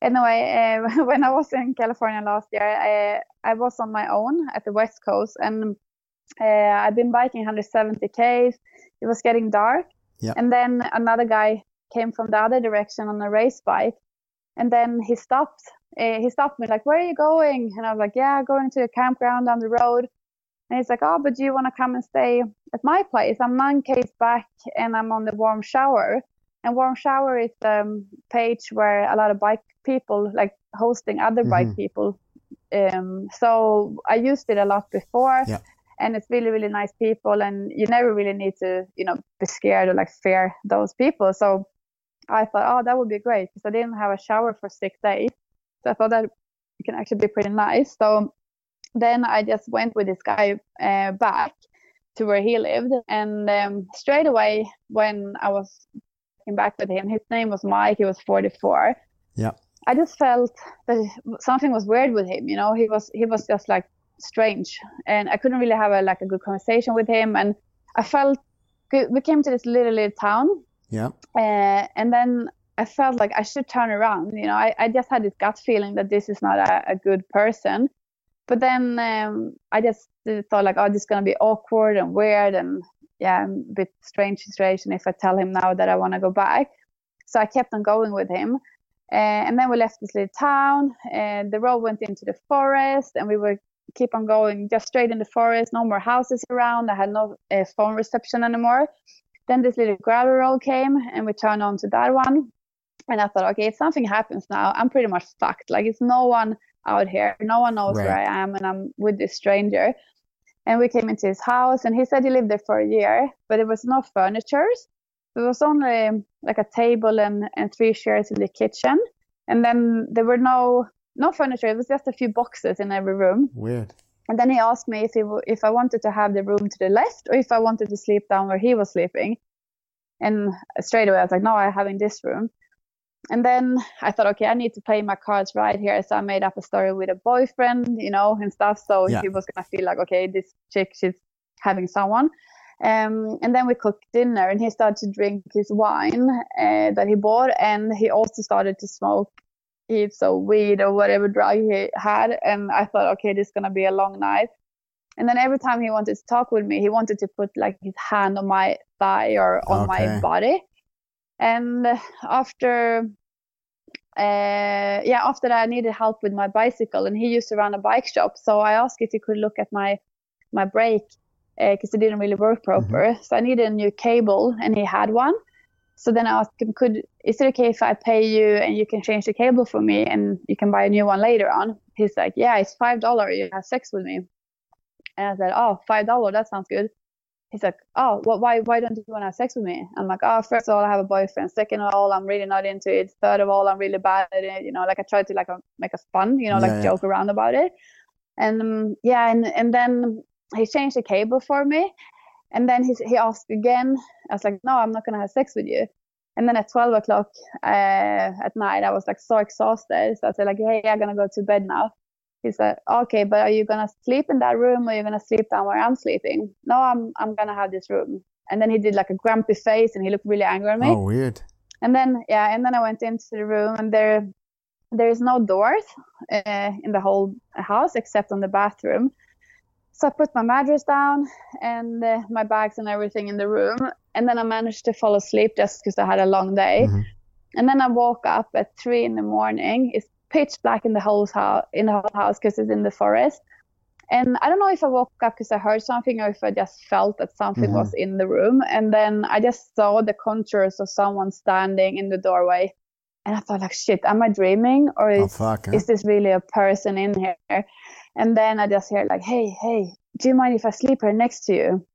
anyway, uh, when I was in California last year, I, I was on my own at the West Coast, and uh, I've been biking 170 k's. It was getting dark, yeah. and then another guy came from the other direction on a race bike, and then he stopped. Uh, he stopped me like, "Where are you going?" And I was like, "Yeah, going to a campground down the road." And he's like, "Oh, but do you want to come and stay at my place? I'm nine k's back, and I'm on the warm shower." And warm shower is the um, page where a lot of bike people like hosting other mm-hmm. bike people. Um, so I used it a lot before. Yeah and it's really really nice people and you never really need to you know be scared or like fear those people so i thought oh that would be great because i didn't have a shower for six days. So i thought that can actually be pretty nice. So then i just went with this guy uh, back to where he lived and um, straight away when i was back with him his name was mike he was 44 yeah. I just felt that something was weird with him you know? He was he was just like strange and i couldn't really have a like a good conversation with him and i felt we came to this little little town yeah uh, and then i felt like i should turn around you know i, I just had this gut feeling that this is not a, a good person but then um, i just thought like oh this is going to be awkward and weird and yeah a bit strange situation if i tell him now that i want to go back so i kept on going with him Uh, and then we left this little town, and the road went into the forest, and we were keep on going just straight in the forest. No more houses around. I had no uh, phone reception anymore. Then this little gravel road came, and we turned onto that one. And I thought, okay, if something happens now, I'm pretty much fucked. Like it's no one out here. No one knows right. where I am, and I'm with this stranger. And we came into his house, and he said he lived there for a year, but there was no furniture. There was only like a table and, and three chairs in the kitchen. And then there were no no furniture. It was just a few boxes in every room. Weird. And then he asked me if he if I wanted to have the room to the left or if I wanted to sleep down where he was sleeping. And straight away I was like, no, I'm having this room. And then I thought, okay, I need to play my cards right here. So I made up a story with a boyfriend, you know, and stuff. So yeah. he was gonna feel like, okay, this chick, she's having someone. Um, and then we cooked dinner, and he started to drink his wine uh, that he bought, and he also started to smoke heaps of weed or whatever drug he had. And I thought, okay, this is gonna be a long night. And then every time he wanted to talk with me, he wanted to put like his hand on my thigh or on okay. my body. And after, uh, yeah, after that, I needed help with my bicycle, and he used to run a bike shop. So I asked if he could look at my my brake because uh, it didn't really work proper. Mm-hmm. So I needed a new cable, and he had one. So then I asked him, "Could is it okay if I pay you and you can change the cable for me, and you can buy a new one later on?" He's like, "Yeah, it's five dollar. You have sex with me." And I said, "Oh, five dollar. That sounds good." He's like, "Oh, well, why why don't you want to have sex with me?" I'm like, "Oh, first of all, I have a boyfriend. Second of all, I'm really not into it. Third of all, I'm really bad at it. You know, like I tried to like make a fun, you know, like yeah. joke around about it." And um, yeah, and and then he changed the cable for me. And then he, he asked again. I was like, no, I'm not going to have sex with you. And then at 12 o'clock uh, at night, I was like so exhausted. So I said like, hey, I'm going to go to bed now. He said, okay, but are you going to sleep in that room or are you going to sleep down where I'm sleeping? No, I'm, I'm going to have this room. And then he did like a grumpy face and he looked really angry at me. Oh, weird. And then, yeah, and then I went into the room and there, there is no doors uh, in the whole house except on the bathroom. So I put my mattress down and uh, my bags and everything in the room. And then I managed to fall asleep just because I had a long day. Mm-hmm. And then I woke up at three in the morning. It's pitch black in the whole house in the whole house because it's in the forest. And I don't know if I woke up because I heard something or if I just felt that something mm-hmm. was in the room. And then I just saw the contours of someone standing in the doorway. And I thought like, shit, am I dreaming or oh, is, oh, fuck, huh? is this really a person in here? And then I just hear like, hey, hey, do you mind if I sleep here next to you?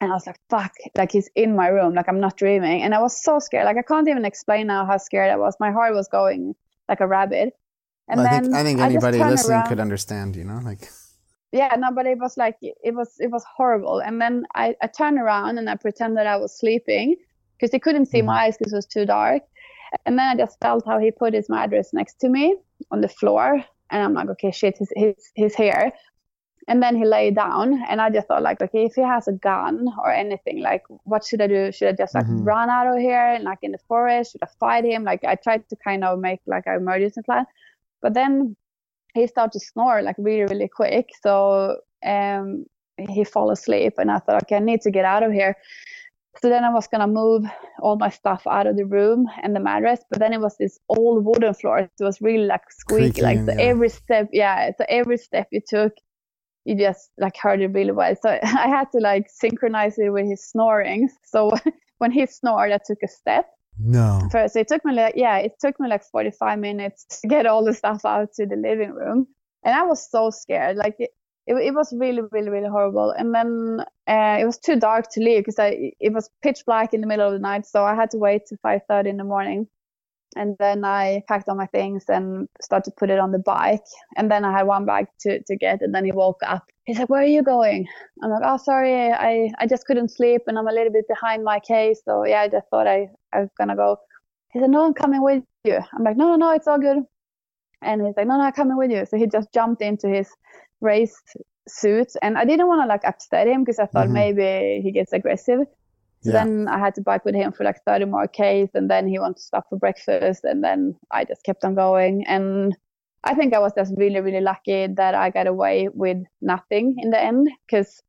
And I was like, fuck, like he's in my room, like I'm not dreaming. And I was so scared. Like I can't even explain now how scared I was. My heart was going like a rabbit. And well, I think I think anybody I listening around. could understand, you know, like yeah, no, but it was like it was it was horrible. And then I, I turned around and I pretended I was sleeping because he couldn't see mm-hmm. my eyes because it was too dark. And then I just felt how he put his mattress next to me on the floor and I'm like, okay, shit, he's, he's, he's here. And then he lay down, and I just thought, like, okay, if he has a gun or anything, like, what should I do? Should I just like mm-hmm. run out of here and like in the forest? Should I fight him? Like, I tried to kind of make like an emergency plan, but then he started to snore like really, really quick. So um, he fall asleep, and I thought, okay, I need to get out of here. So then I was gonna move all my stuff out of the room and the mattress, but then it was this old wooden floor. It was really like squeaky, like so yeah. every step, yeah. So every step you took, you just like heard it really well. So I had to like synchronize it with his snoring. So when he snored, I took a step. No. First, it took me like yeah, it took me like 45 minutes to get all the stuff out to the living room, and I was so scared. Like it, it, it was really, really, really horrible. And then uh, it was too dark to leave because it was pitch black in the middle of the night, so I had to wait to 5:30 in the morning. And then I packed all my things and started to put it on the bike. And then I had one bag to, to get. And then he woke up. He's like, "Where are you going?" I'm like, "Oh, sorry, I I just couldn't sleep, and I'm a little bit behind my case. So yeah, I just thought I I was gonna go." He said, "No, I'm coming with you." I'm like, "No, no, no, it's all good." And he's like, "No, no, I'm coming with you." So he just jumped into his race suits and I didn't want to like upset him because I thought mm-hmm. maybe he gets aggressive. So yeah. then I had to bike with him for like 30 more Ks and then he wanted to stop for breakfast and then I just kept on going and I think I was just really really lucky that I got away with nothing in the end because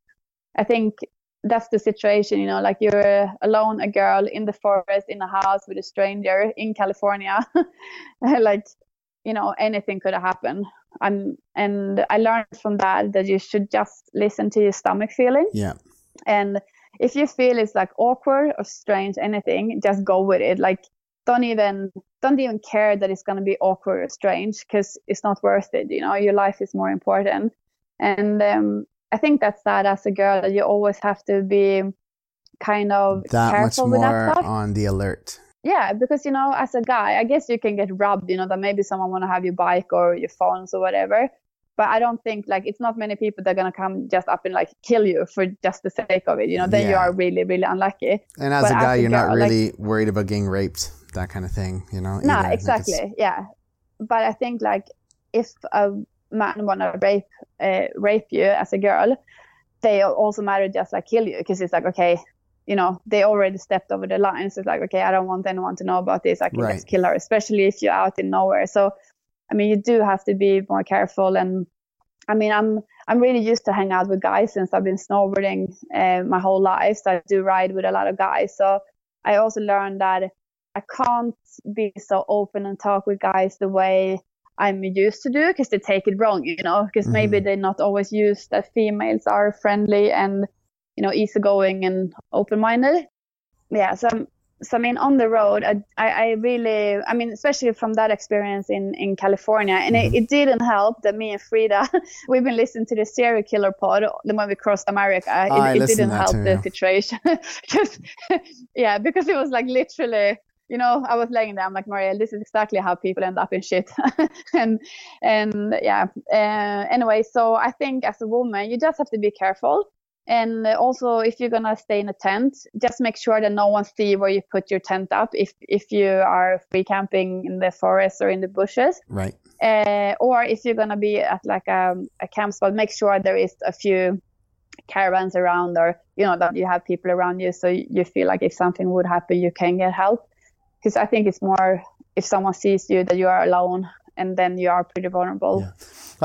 I think that's the situation, you know, like you're alone, a girl in the forest, in a house with a stranger in California. like, you know, anything could have happened. And and I learned from that that you should just listen to your stomach feeling. Yeah. And if you feel it's like awkward or strange, anything, just go with it. Like don't even don't even care that it's gonna be awkward or strange because it's not worth it. You know, your life is more important. And um, I think that's that as a girl that you always have to be kind of that careful much with that more stuff. on the alert. Yeah, because you know, as a guy, I guess you can get robbed you know, that maybe someone wanna have your bike or your phones or whatever. But I don't think like it's not many people that are gonna come just up and like kill you for just the sake of it. You know, then you are really, really unlucky. And as But a guy, you're not girl, like- really worried about getting raped, that kind of thing, you know? No. Like, exactly. Yeah, but I think like if a man wanna rape uh, rape you as a girl, they also matter just like kill you because it's like okay, you know, they already stepped over the line. So it's like okay, I don't want anyone to know about this. I can Right. just kill her, especially if you're out in nowhere. So, I mean, you do have to be more careful. And I mean, I'm I'm really used to hang out with guys since I've been snowboarding uh, my whole life. So I do ride with a lot of guys. So I also learned that I can't be so open and talk with guys the way I'm used to do because they take it wrong, you know, because maybe they're not always used that females are friendly and, you know, easygoing and open minded. Yeah. So, so I mean, on the road, I, I, really, I mean, especially from that experience in, in California, and it, it didn't help that me and Frida, we've been listening to the serial killer pod the when we crossed America. Oh, I It, it didn't help too, the situation. 'Cause- yeah, because it was like literally you know, I was laying there. I'm like, Marielle, this is exactly how people end up in shit. and and yeah. Uh, anyway, so I think as a woman, you just have to be careful. And also, if you're gonna stay in a tent, just make sure that no one see where you put your tent up. If if you are free camping in the forest or in the bushes, Right. uh, or if you're gonna be at like a, a camp spot, make sure there is a few caravans around, or you know that you have people around you, so you feel like if something would happen, you can get help. Because I think it's more if someone sees you that you are alone, and then you are pretty vulnerable. Yeah.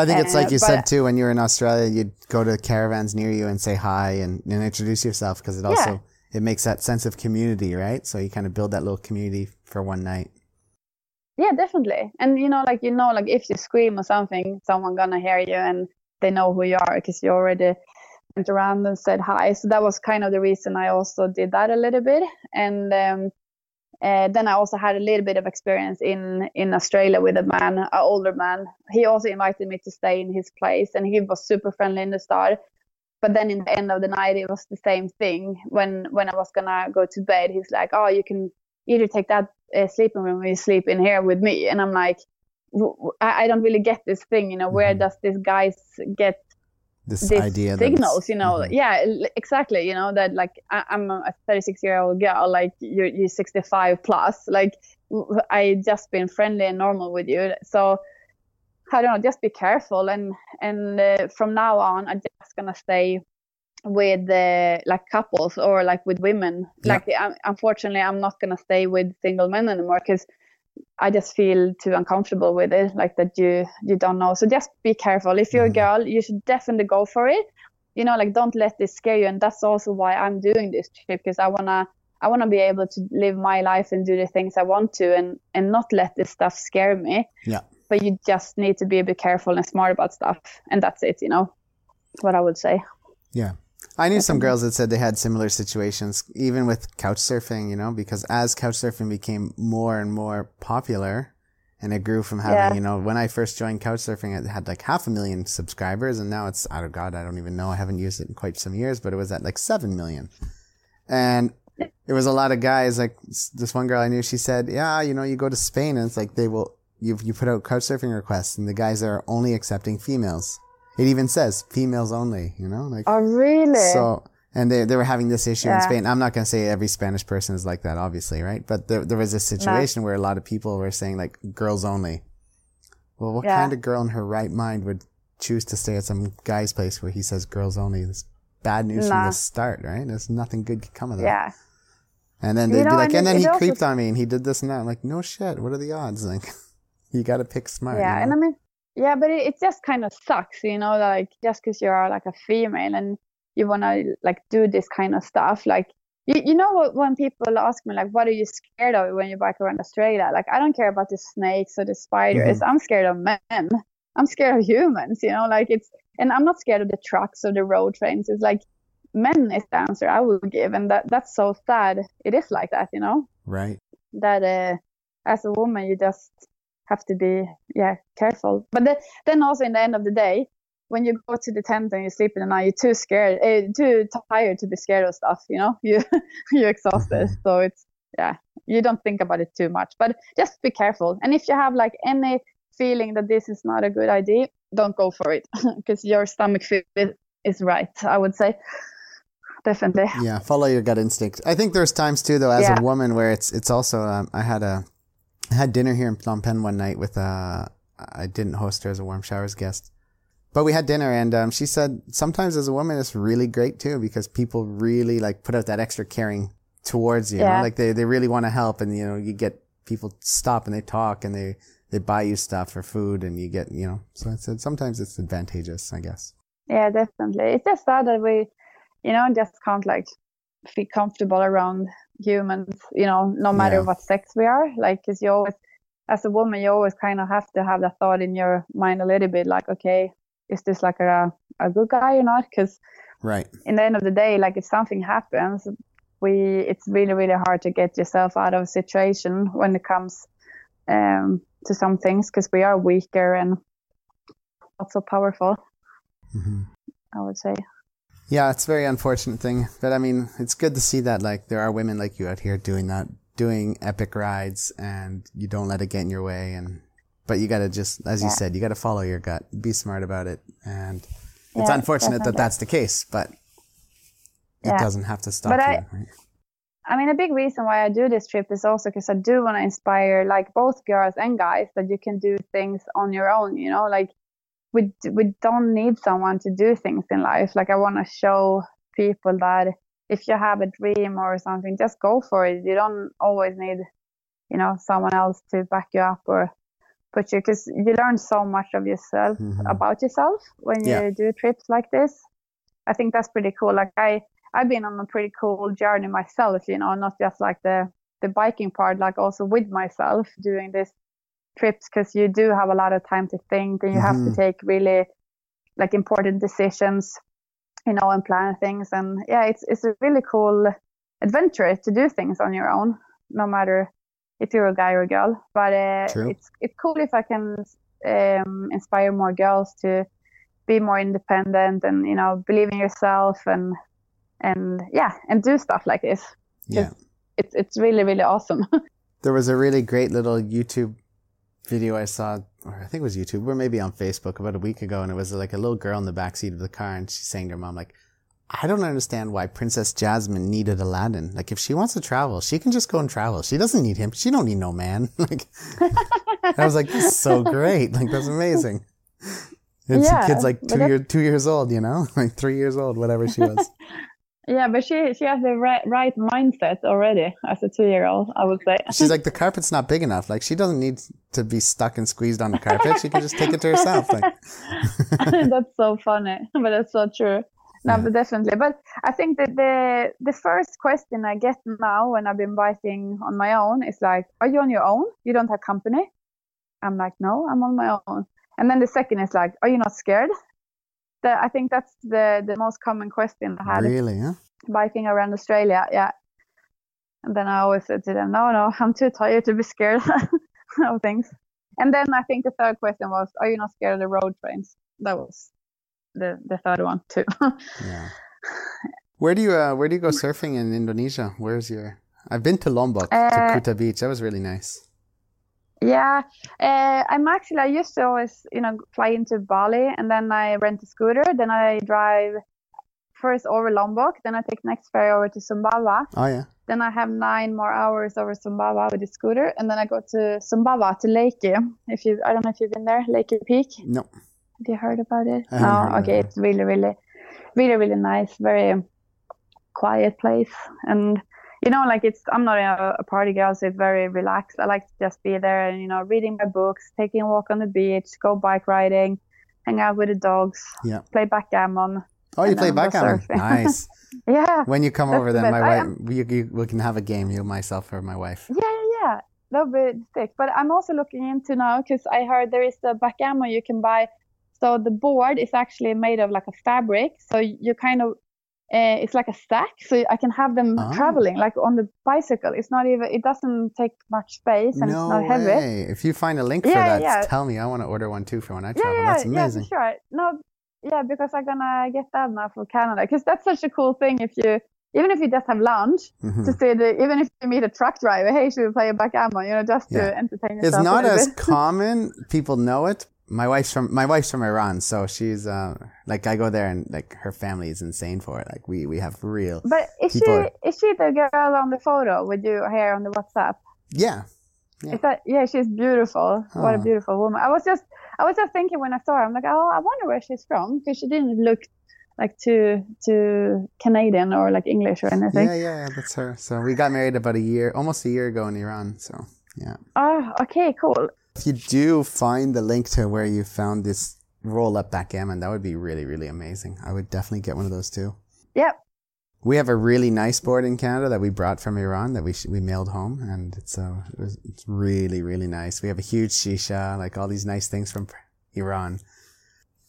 I think it's like Uh, you said too. When you were in Australia, you'd go to caravans near you and say hi and, and introduce yourself because it also it makes that sense of community, right? So you kind of build that little community for one night. Yeah, definitely. And you know, like you know, like if you scream or something, someone gonna hear you and they know who you are because you already went around and said hi. So that was kind of the reason I also did that a little bit. And um, uh, then I also had a little bit of experience in in Australia with a man, an older man. He also invited me to stay in his place, and he was super friendly in the start. But then in the end of the night, it was the same thing. When when I was gonna go to bed, he's like, "Oh, you can either take that uh, sleeping room or you sleep in here with me." And I'm like, "I don't really get this thing. You know, where Mhm. does this guys get This these idea signals? You know, Mhm. yeah, exactly. You know that like I, I'm a 36 year old girl, like you're you're 65 plus. Like i just been friendly and normal with you, so. I don't know. Just be careful, and and uh, from now on, I'm just gonna stay with uh, like couples or like with women. Yeah. Like um, unfortunately, I'm not gonna stay with single men anymore because I just feel too uncomfortable with it. Like that you you don't know. So just be careful. If you're a mm-hmm. girl, you should definitely go for it. You know, like don't let this scare you. And that's also why I'm doing this trip because I wanna I wanna be able to live my life and do the things I want to, and and not let this stuff scare me. Yeah. But you just need to be a bit careful and smart about stuff, and that's it. You know, what I would say. Yeah. I knew some girls that said they had similar situations, even with couch surfing, you know, because as couch surfing became more and more popular and it grew from having, Yeah. you know, when I first joined couch surfing, it had like half a million subscribers and now it's, oh God, I don't even know. I haven't used it in quite some years, but it was at like 7 million. And it was a lot of guys, like this one girl I knew, she said, yeah, you know, you go to Spain and it's like they will, you, you put out couch surfing requests and the guys are only accepting females. It even says females only, you know, like, Oh, really? so, and they, they were having this issue in Spain. I'm not going to say every Spanish person is like that, obviously, right? But there, there was a situation where a lot of people were saying like girls only. Well, what Yeah. kind of girl in her right mind would choose to stay at some guy's place where he says girls only? It's bad news from the start, right? There's nothing good could come of that. yeah. And then they'd be know, like, and and then he also- creeped on me and he did this and that. I'm like, no shit. What are the odds? Like, you got to pick smart. yeah you and i mean yeah but it, it just kind of sucks you know like just because you are like a female and you want to like do this kind of stuff like you, you know what when people ask me like what are you scared of when you bike around australia like i don't care about the snakes or the spiders Mhm. i'm scared of men i'm scared of humans you know like it's and i'm not scared of the trucks or the road trains it's like men is the answer i would give and that that's so sad it is like that you know Right. that uh, as a woman you just have to be yeah careful but then, then also in the end of the day when you go to the tent and you sleep in the night you're too scared uh, too tired to be scared of stuff you know you you're exhausted Mhm. so it's yeah you don't think about it too much but just be careful and if you have like any feeling that this is not a good idea don't go for it because your stomach feel is right i would say definitely Yeah, follow your gut instinct. I think there's times too, though, as Yeah. a woman, where it's it's also. Um, I had a I had dinner here in Phnom Penh one night with uh I didn't host her as a warm showers guest, but we had dinner and um, she said sometimes as a woman it's really great too because people really like put out that extra caring towards you. you know? Like they they really want to help and you know you get people stop and they talk and they they buy you stuff for food and you get you know so I said sometimes it's advantageous I guess. Yeah, definitely. It's just sad that we, you know, just can't like feel comfortable around humans, you know, no matter Yeah. what sex we are. Like, because you always, as a woman, you always kind of have to have that thought in your mind a little bit like, okay, is this like a, a good guy or not? Because Right. in the end of the day, like if something happens, we it's really really hard to get yourself out of a situation when it comes um, to some things because we are weaker and not so powerful. hmm I would say. Yeah, it's a very unfortunate thing, but I mean, it's good to see that like there are women like you out here doing that, doing epic rides, and you don't let it get in your way. And but you got to just, as you said, you got to follow your gut, be smart about it, and it's Yeah, unfortunate that that's the case, but it Yeah. doesn't have to stop But you. I- right? I mean, a big reason why I do this trip is also because I do want to inspire like both girls and guys that you can do things on your own. You know, like we we don't need someone to do things in life. Like I want to show people that if you have a dream or something, just go for it. You don't always need, you know, someone else to back you up or put you because you learn so much of yourself Mhm. about yourself when you Yeah. do trips like this. I think that's pretty cool. Like I I've been on a pretty cool journey myself, you know, not just like the the biking part, like also with myself doing this trips because you do have a lot of time to think and you have to Mhm. take really like important decisions, you know, and plan things. And yeah, it's it's a really cool adventure to do things on your own, no matter if you're a guy or a girl. But uh, it's it's cool if I can um, inspire more girls to be more independent and you know believe in yourself and and yeah and do stuff like this Yeah, it's it's really really awesome there was a really great little YouTube video I saw, or I think it was YouTube, or maybe on Facebook about a week ago, and it was like a little girl in the back seat of the car, and she's saying to her mom, like, I don't understand why Princess Jasmine needed Aladdin. Like, if she wants to travel, she can just go and travel. She doesn't need him. She don't need no man. like, I was like, that's so great. Like, that's amazing. It's Yeah, kid's like two year, two years old, you know, like three years old, whatever she was. yeah but she she has the right right mindset already as a two year old i would say She's like, the carpet's not big enough. Like, she doesn't need to be stuck and squeezed on the carpet. She can just take it to herself. Like, that's so funny but that's so true no Yeah. but definitely but i think that the the first question i get now when i've been biking on my own is like are you on your own you don't have company i'm like no i'm on my own and then the second is like are you not scared the, i think that's the the most common question i had really, huh? biking around australia yeah and then i always said to them no no i'm too tired to be scared of things and then i think the third question was are you not scared of the road trains that was the the third one too Yeah. Where do you uh, where do you go surfing in Indonesia? Where's your? I've been to Lombok to Uh, Kuta Beach. That was really nice. Yeah, uh, I'm actually. I used to always, you know, fly into Bali, and then I rent a scooter. Then I drive first over Lombok. Then I take next ferry over to Sumbawa. Oh yeah. Then I have nine more hours over Sumbawa with the scooter, and then I go to Sumbawa to Lakey. If you, I don't know if you've been there, Lakey Peak. No. Have you heard about it? I no. Okay, it. it's really, really, really, really nice. Very quiet place, and you know, like it's. I'm not a, a party girl, so it's very relaxed. I like to just be there and you know, reading my books, taking a walk on the beach, go bike riding, hang out with the dogs, Yeah. play backgammon. Oh, you play backgammon? Nice. yeah. When you come over, then my. Wife, we, we, we can have a game. You, myself, or my wife. Yeah, yeah, yeah. That'll be sick. But I'm also looking into now because I heard there is a backgammon you can buy. So the board is actually made of like a fabric. So you kind of, uh, it's like a stack. So I can have them Oh. traveling like on the bicycle. It's not even, it doesn't take much space and no it's not heavy. way. If you find a link for that, yeah. tell me. I want to order one too for when I travel. yeah, That's yeah, amazing. for sure. No, yeah, because I'm gonna get that now for Canada because that's such a cool thing. If you, even if you just have lunch, Mhm. to say the, even if you meet a truck driver, hey, should we play a backgammon? You know, just to entertain yourself. It's not as bit. common. People know it. My wife's from my wife's from Iran, so she's uh like I go there and like her family is insane for it. Like we we have real But is people she is she the girl on the photo with you here on the WhatsApp? yeah. Yeah. Is that yeah? She's beautiful. What a Oh. beautiful woman. I was just I was just thinking when I saw her, I'm like, oh, I wonder where she's from because she didn't look like too too Canadian or like English or anything. Yeah, yeah, yeah, that's her. So we got married about a year, almost a year ago in Iran. So yeah. Oh, okay, cool. If you do find the link to where you found this roll up backgammon, that would be really, really amazing. I would definitely get one of those too. Yep. We have a really nice board in Canada that we brought from Iran that we sh- we mailed home, and it's uh, it was- it's really really nice. We have a huge shisha, like all these nice things from Iran.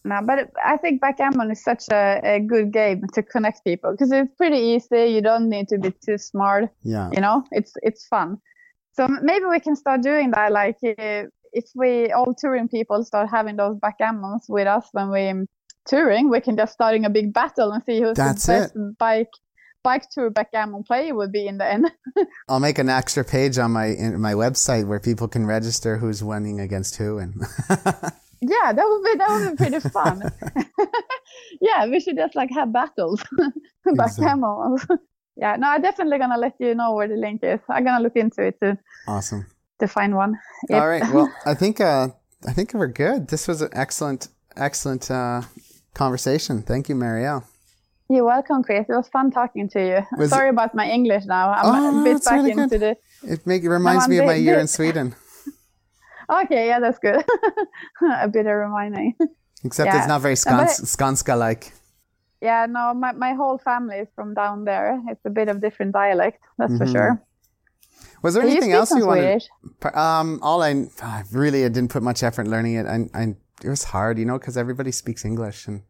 No, but I think backgammon is such a, a good game to connect people because it's pretty easy. You don't need to be too smart. Yeah, you know it's it's fun so maybe we can start doing that like uh, if we all touring people start having those backgammons with us when we're touring we can just starting a big battle and see who's That's the best bike bike tour backgammon player would be in the end. I'll make an extra page on my in my website where people can register who's winning against who, and yeah that would be that would be pretty fun. Yeah we should just like have battles. Backgammon yeah no i'm definitely gonna let you know where the link is. I'm gonna look into it to awesome. To find one Yep. All right. Well, I think uh, I think we're good. This was an excellent, excellent uh, conversation. Thank you, Marielle. You're welcome, Chris. It was fun talking to you. Was Sorry about my English now. I'm Oh, a bit back really into good. the. It make it reminds I'm me of my year in Sweden, Okay, yeah, that's good. a bit of reminding. except Yeah. it's not very No, but- Skans- Skanska like. Yeah, no, my, my whole family is from down there. It's a bit of different dialect, that's for Mhm. sure. Was there Do anything speak else you wanted? Swedish? Um, all I, I really I didn't put much effort learning it. I, I it was hard, you know, because everybody speaks English and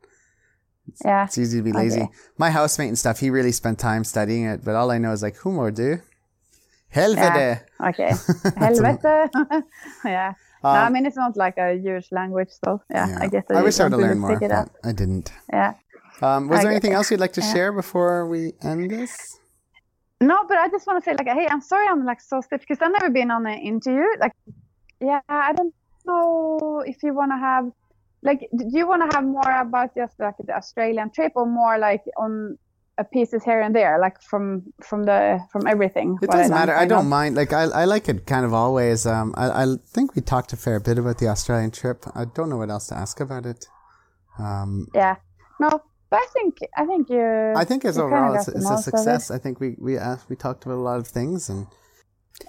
Yeah. it's easy to be lazy. Okay. My housemate and stuff, he really spent time studying it, but all I know is like humor, du. Helvete. Okay. Helvete. yeah. no, I Um, mean, it's not like a huge language, so yeah, yeah. I guess I wish I would have learned more, pick it but I didn't. Yeah. Um, was I there anything else you'd like to Yeah. share before we end this? No, but I just want to say, like, hey, I'm sorry I'm like so stiff because I've never been on an interview. Like, yeah, I don't know if you want to have, like, do you want to have more about just like the Australian trip or more like on uh, pieces here and there, like from from the from everything? It doesn't done, matter. I don't mind. Like I, I like it kind of always. Um, I, I think we talked a fair bit about the Australian trip. I don't know what else to ask about it. Um, Yeah, no, but I think I think you. I think as overall it's, it's a most of it. success. I think we we uh, we talked about a lot of things, and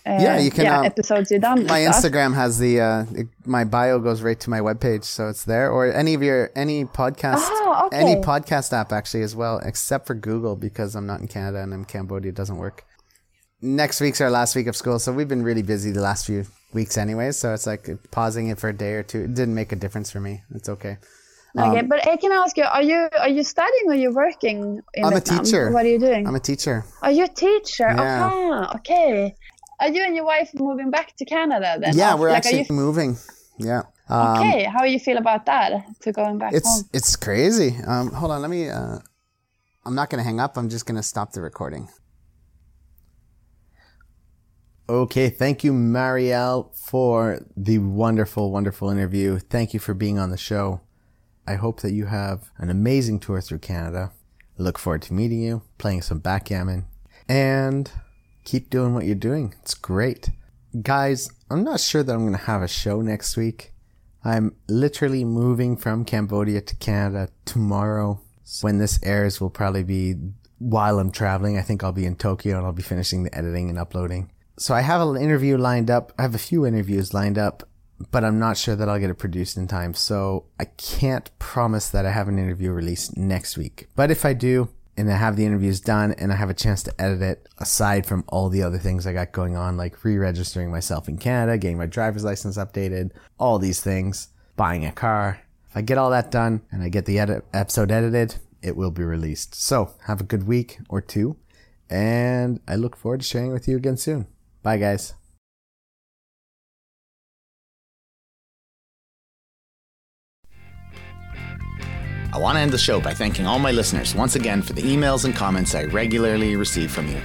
uh, yeah, you can, Yeah, um, episodes you done. my. Instagram has the uh, it, my bio goes right to my webpage, so it's there. Or any of your any podcast, Oh, okay. any podcast app actually as well, except for Google because I'm not in Canada and I'm Cambodia. It doesn't work. Next week's our last week of school, so we've been really busy the last few weeks, anyway. So it's like pausing it for a day or two. It didn't make a difference for me. It's okay. Okay, Um, but I can ask you: Are you are you studying or are you working in I'm a teacher. What are you doing? I'm a teacher. Are you a teacher? Yeah. Aha, okay. Are you and your wife moving back to Canada then? Yeah, we're like, actually you- moving. Yeah. Um, okay, how you feel about that? To going back It's home? it's crazy. Um, hold on, let me. Uh, I'm not gonna hang up. I'm just gonna stop the recording. Okay, thank you, Marielle, for the wonderful, wonderful interview. Thank you for being on the show. I hope that you have an amazing tour through Canada. I look forward to meeting you, playing some backgammon, and keep doing what you're doing. It's great. Guys, I'm not sure that I'm going to have a show next week. I'm literally moving from Cambodia to Canada tomorrow. When this airs will probably be while I'm traveling. I think I'll be in Tokyo and I'll be finishing the editing and uploading. So I have an interview lined up. I have a few interviews lined up but I'm not sure that I'll get it produced in time. So I can't promise that I have an interview released next week. But if I do, and I have the interviews done and I have a chance to edit it aside from all the other things I got going on, like re-registering myself in Canada, getting my driver's license updated, all these things, buying a car. If I get all that done and I get the edit episode edited, it will be released. So have a good week or two. And I look forward to sharing with you again soon. Bye guys. I want to end the show by thanking all my listeners once again for the emails and comments I regularly receive from you.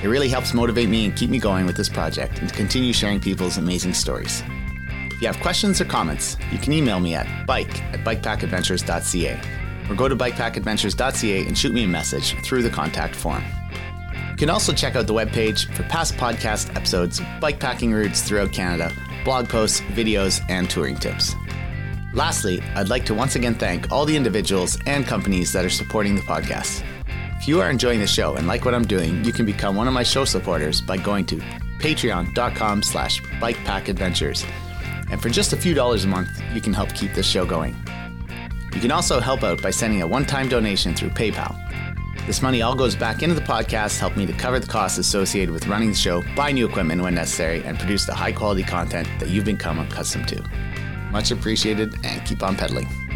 It really helps motivate me and keep me going with this project and to continue sharing people's amazing stories. If you have questions or comments, you can email me at bike at bikepackadventures.ca or go to bikepackadventures.ca and shoot me a message through the contact form. You can also check out the webpage for past podcast episodes, bikepacking routes throughout Canada, blog posts, videos, and touring tips. Lastly, I'd like to once again thank all the individuals and companies that are supporting the podcast. If you are enjoying the show and like what I'm doing, you can become one of my show supporters by going to patreon.com slash bikepackadventures. And for just a few dollars a month, you can help keep this show going. You can also help out by sending a one-time donation through PayPal. This money all goes back into the podcast, help me to cover the costs associated with running the show, buy new equipment when necessary, and produce the high quality content that you've become accustomed to. Much appreciated and keep on pedaling.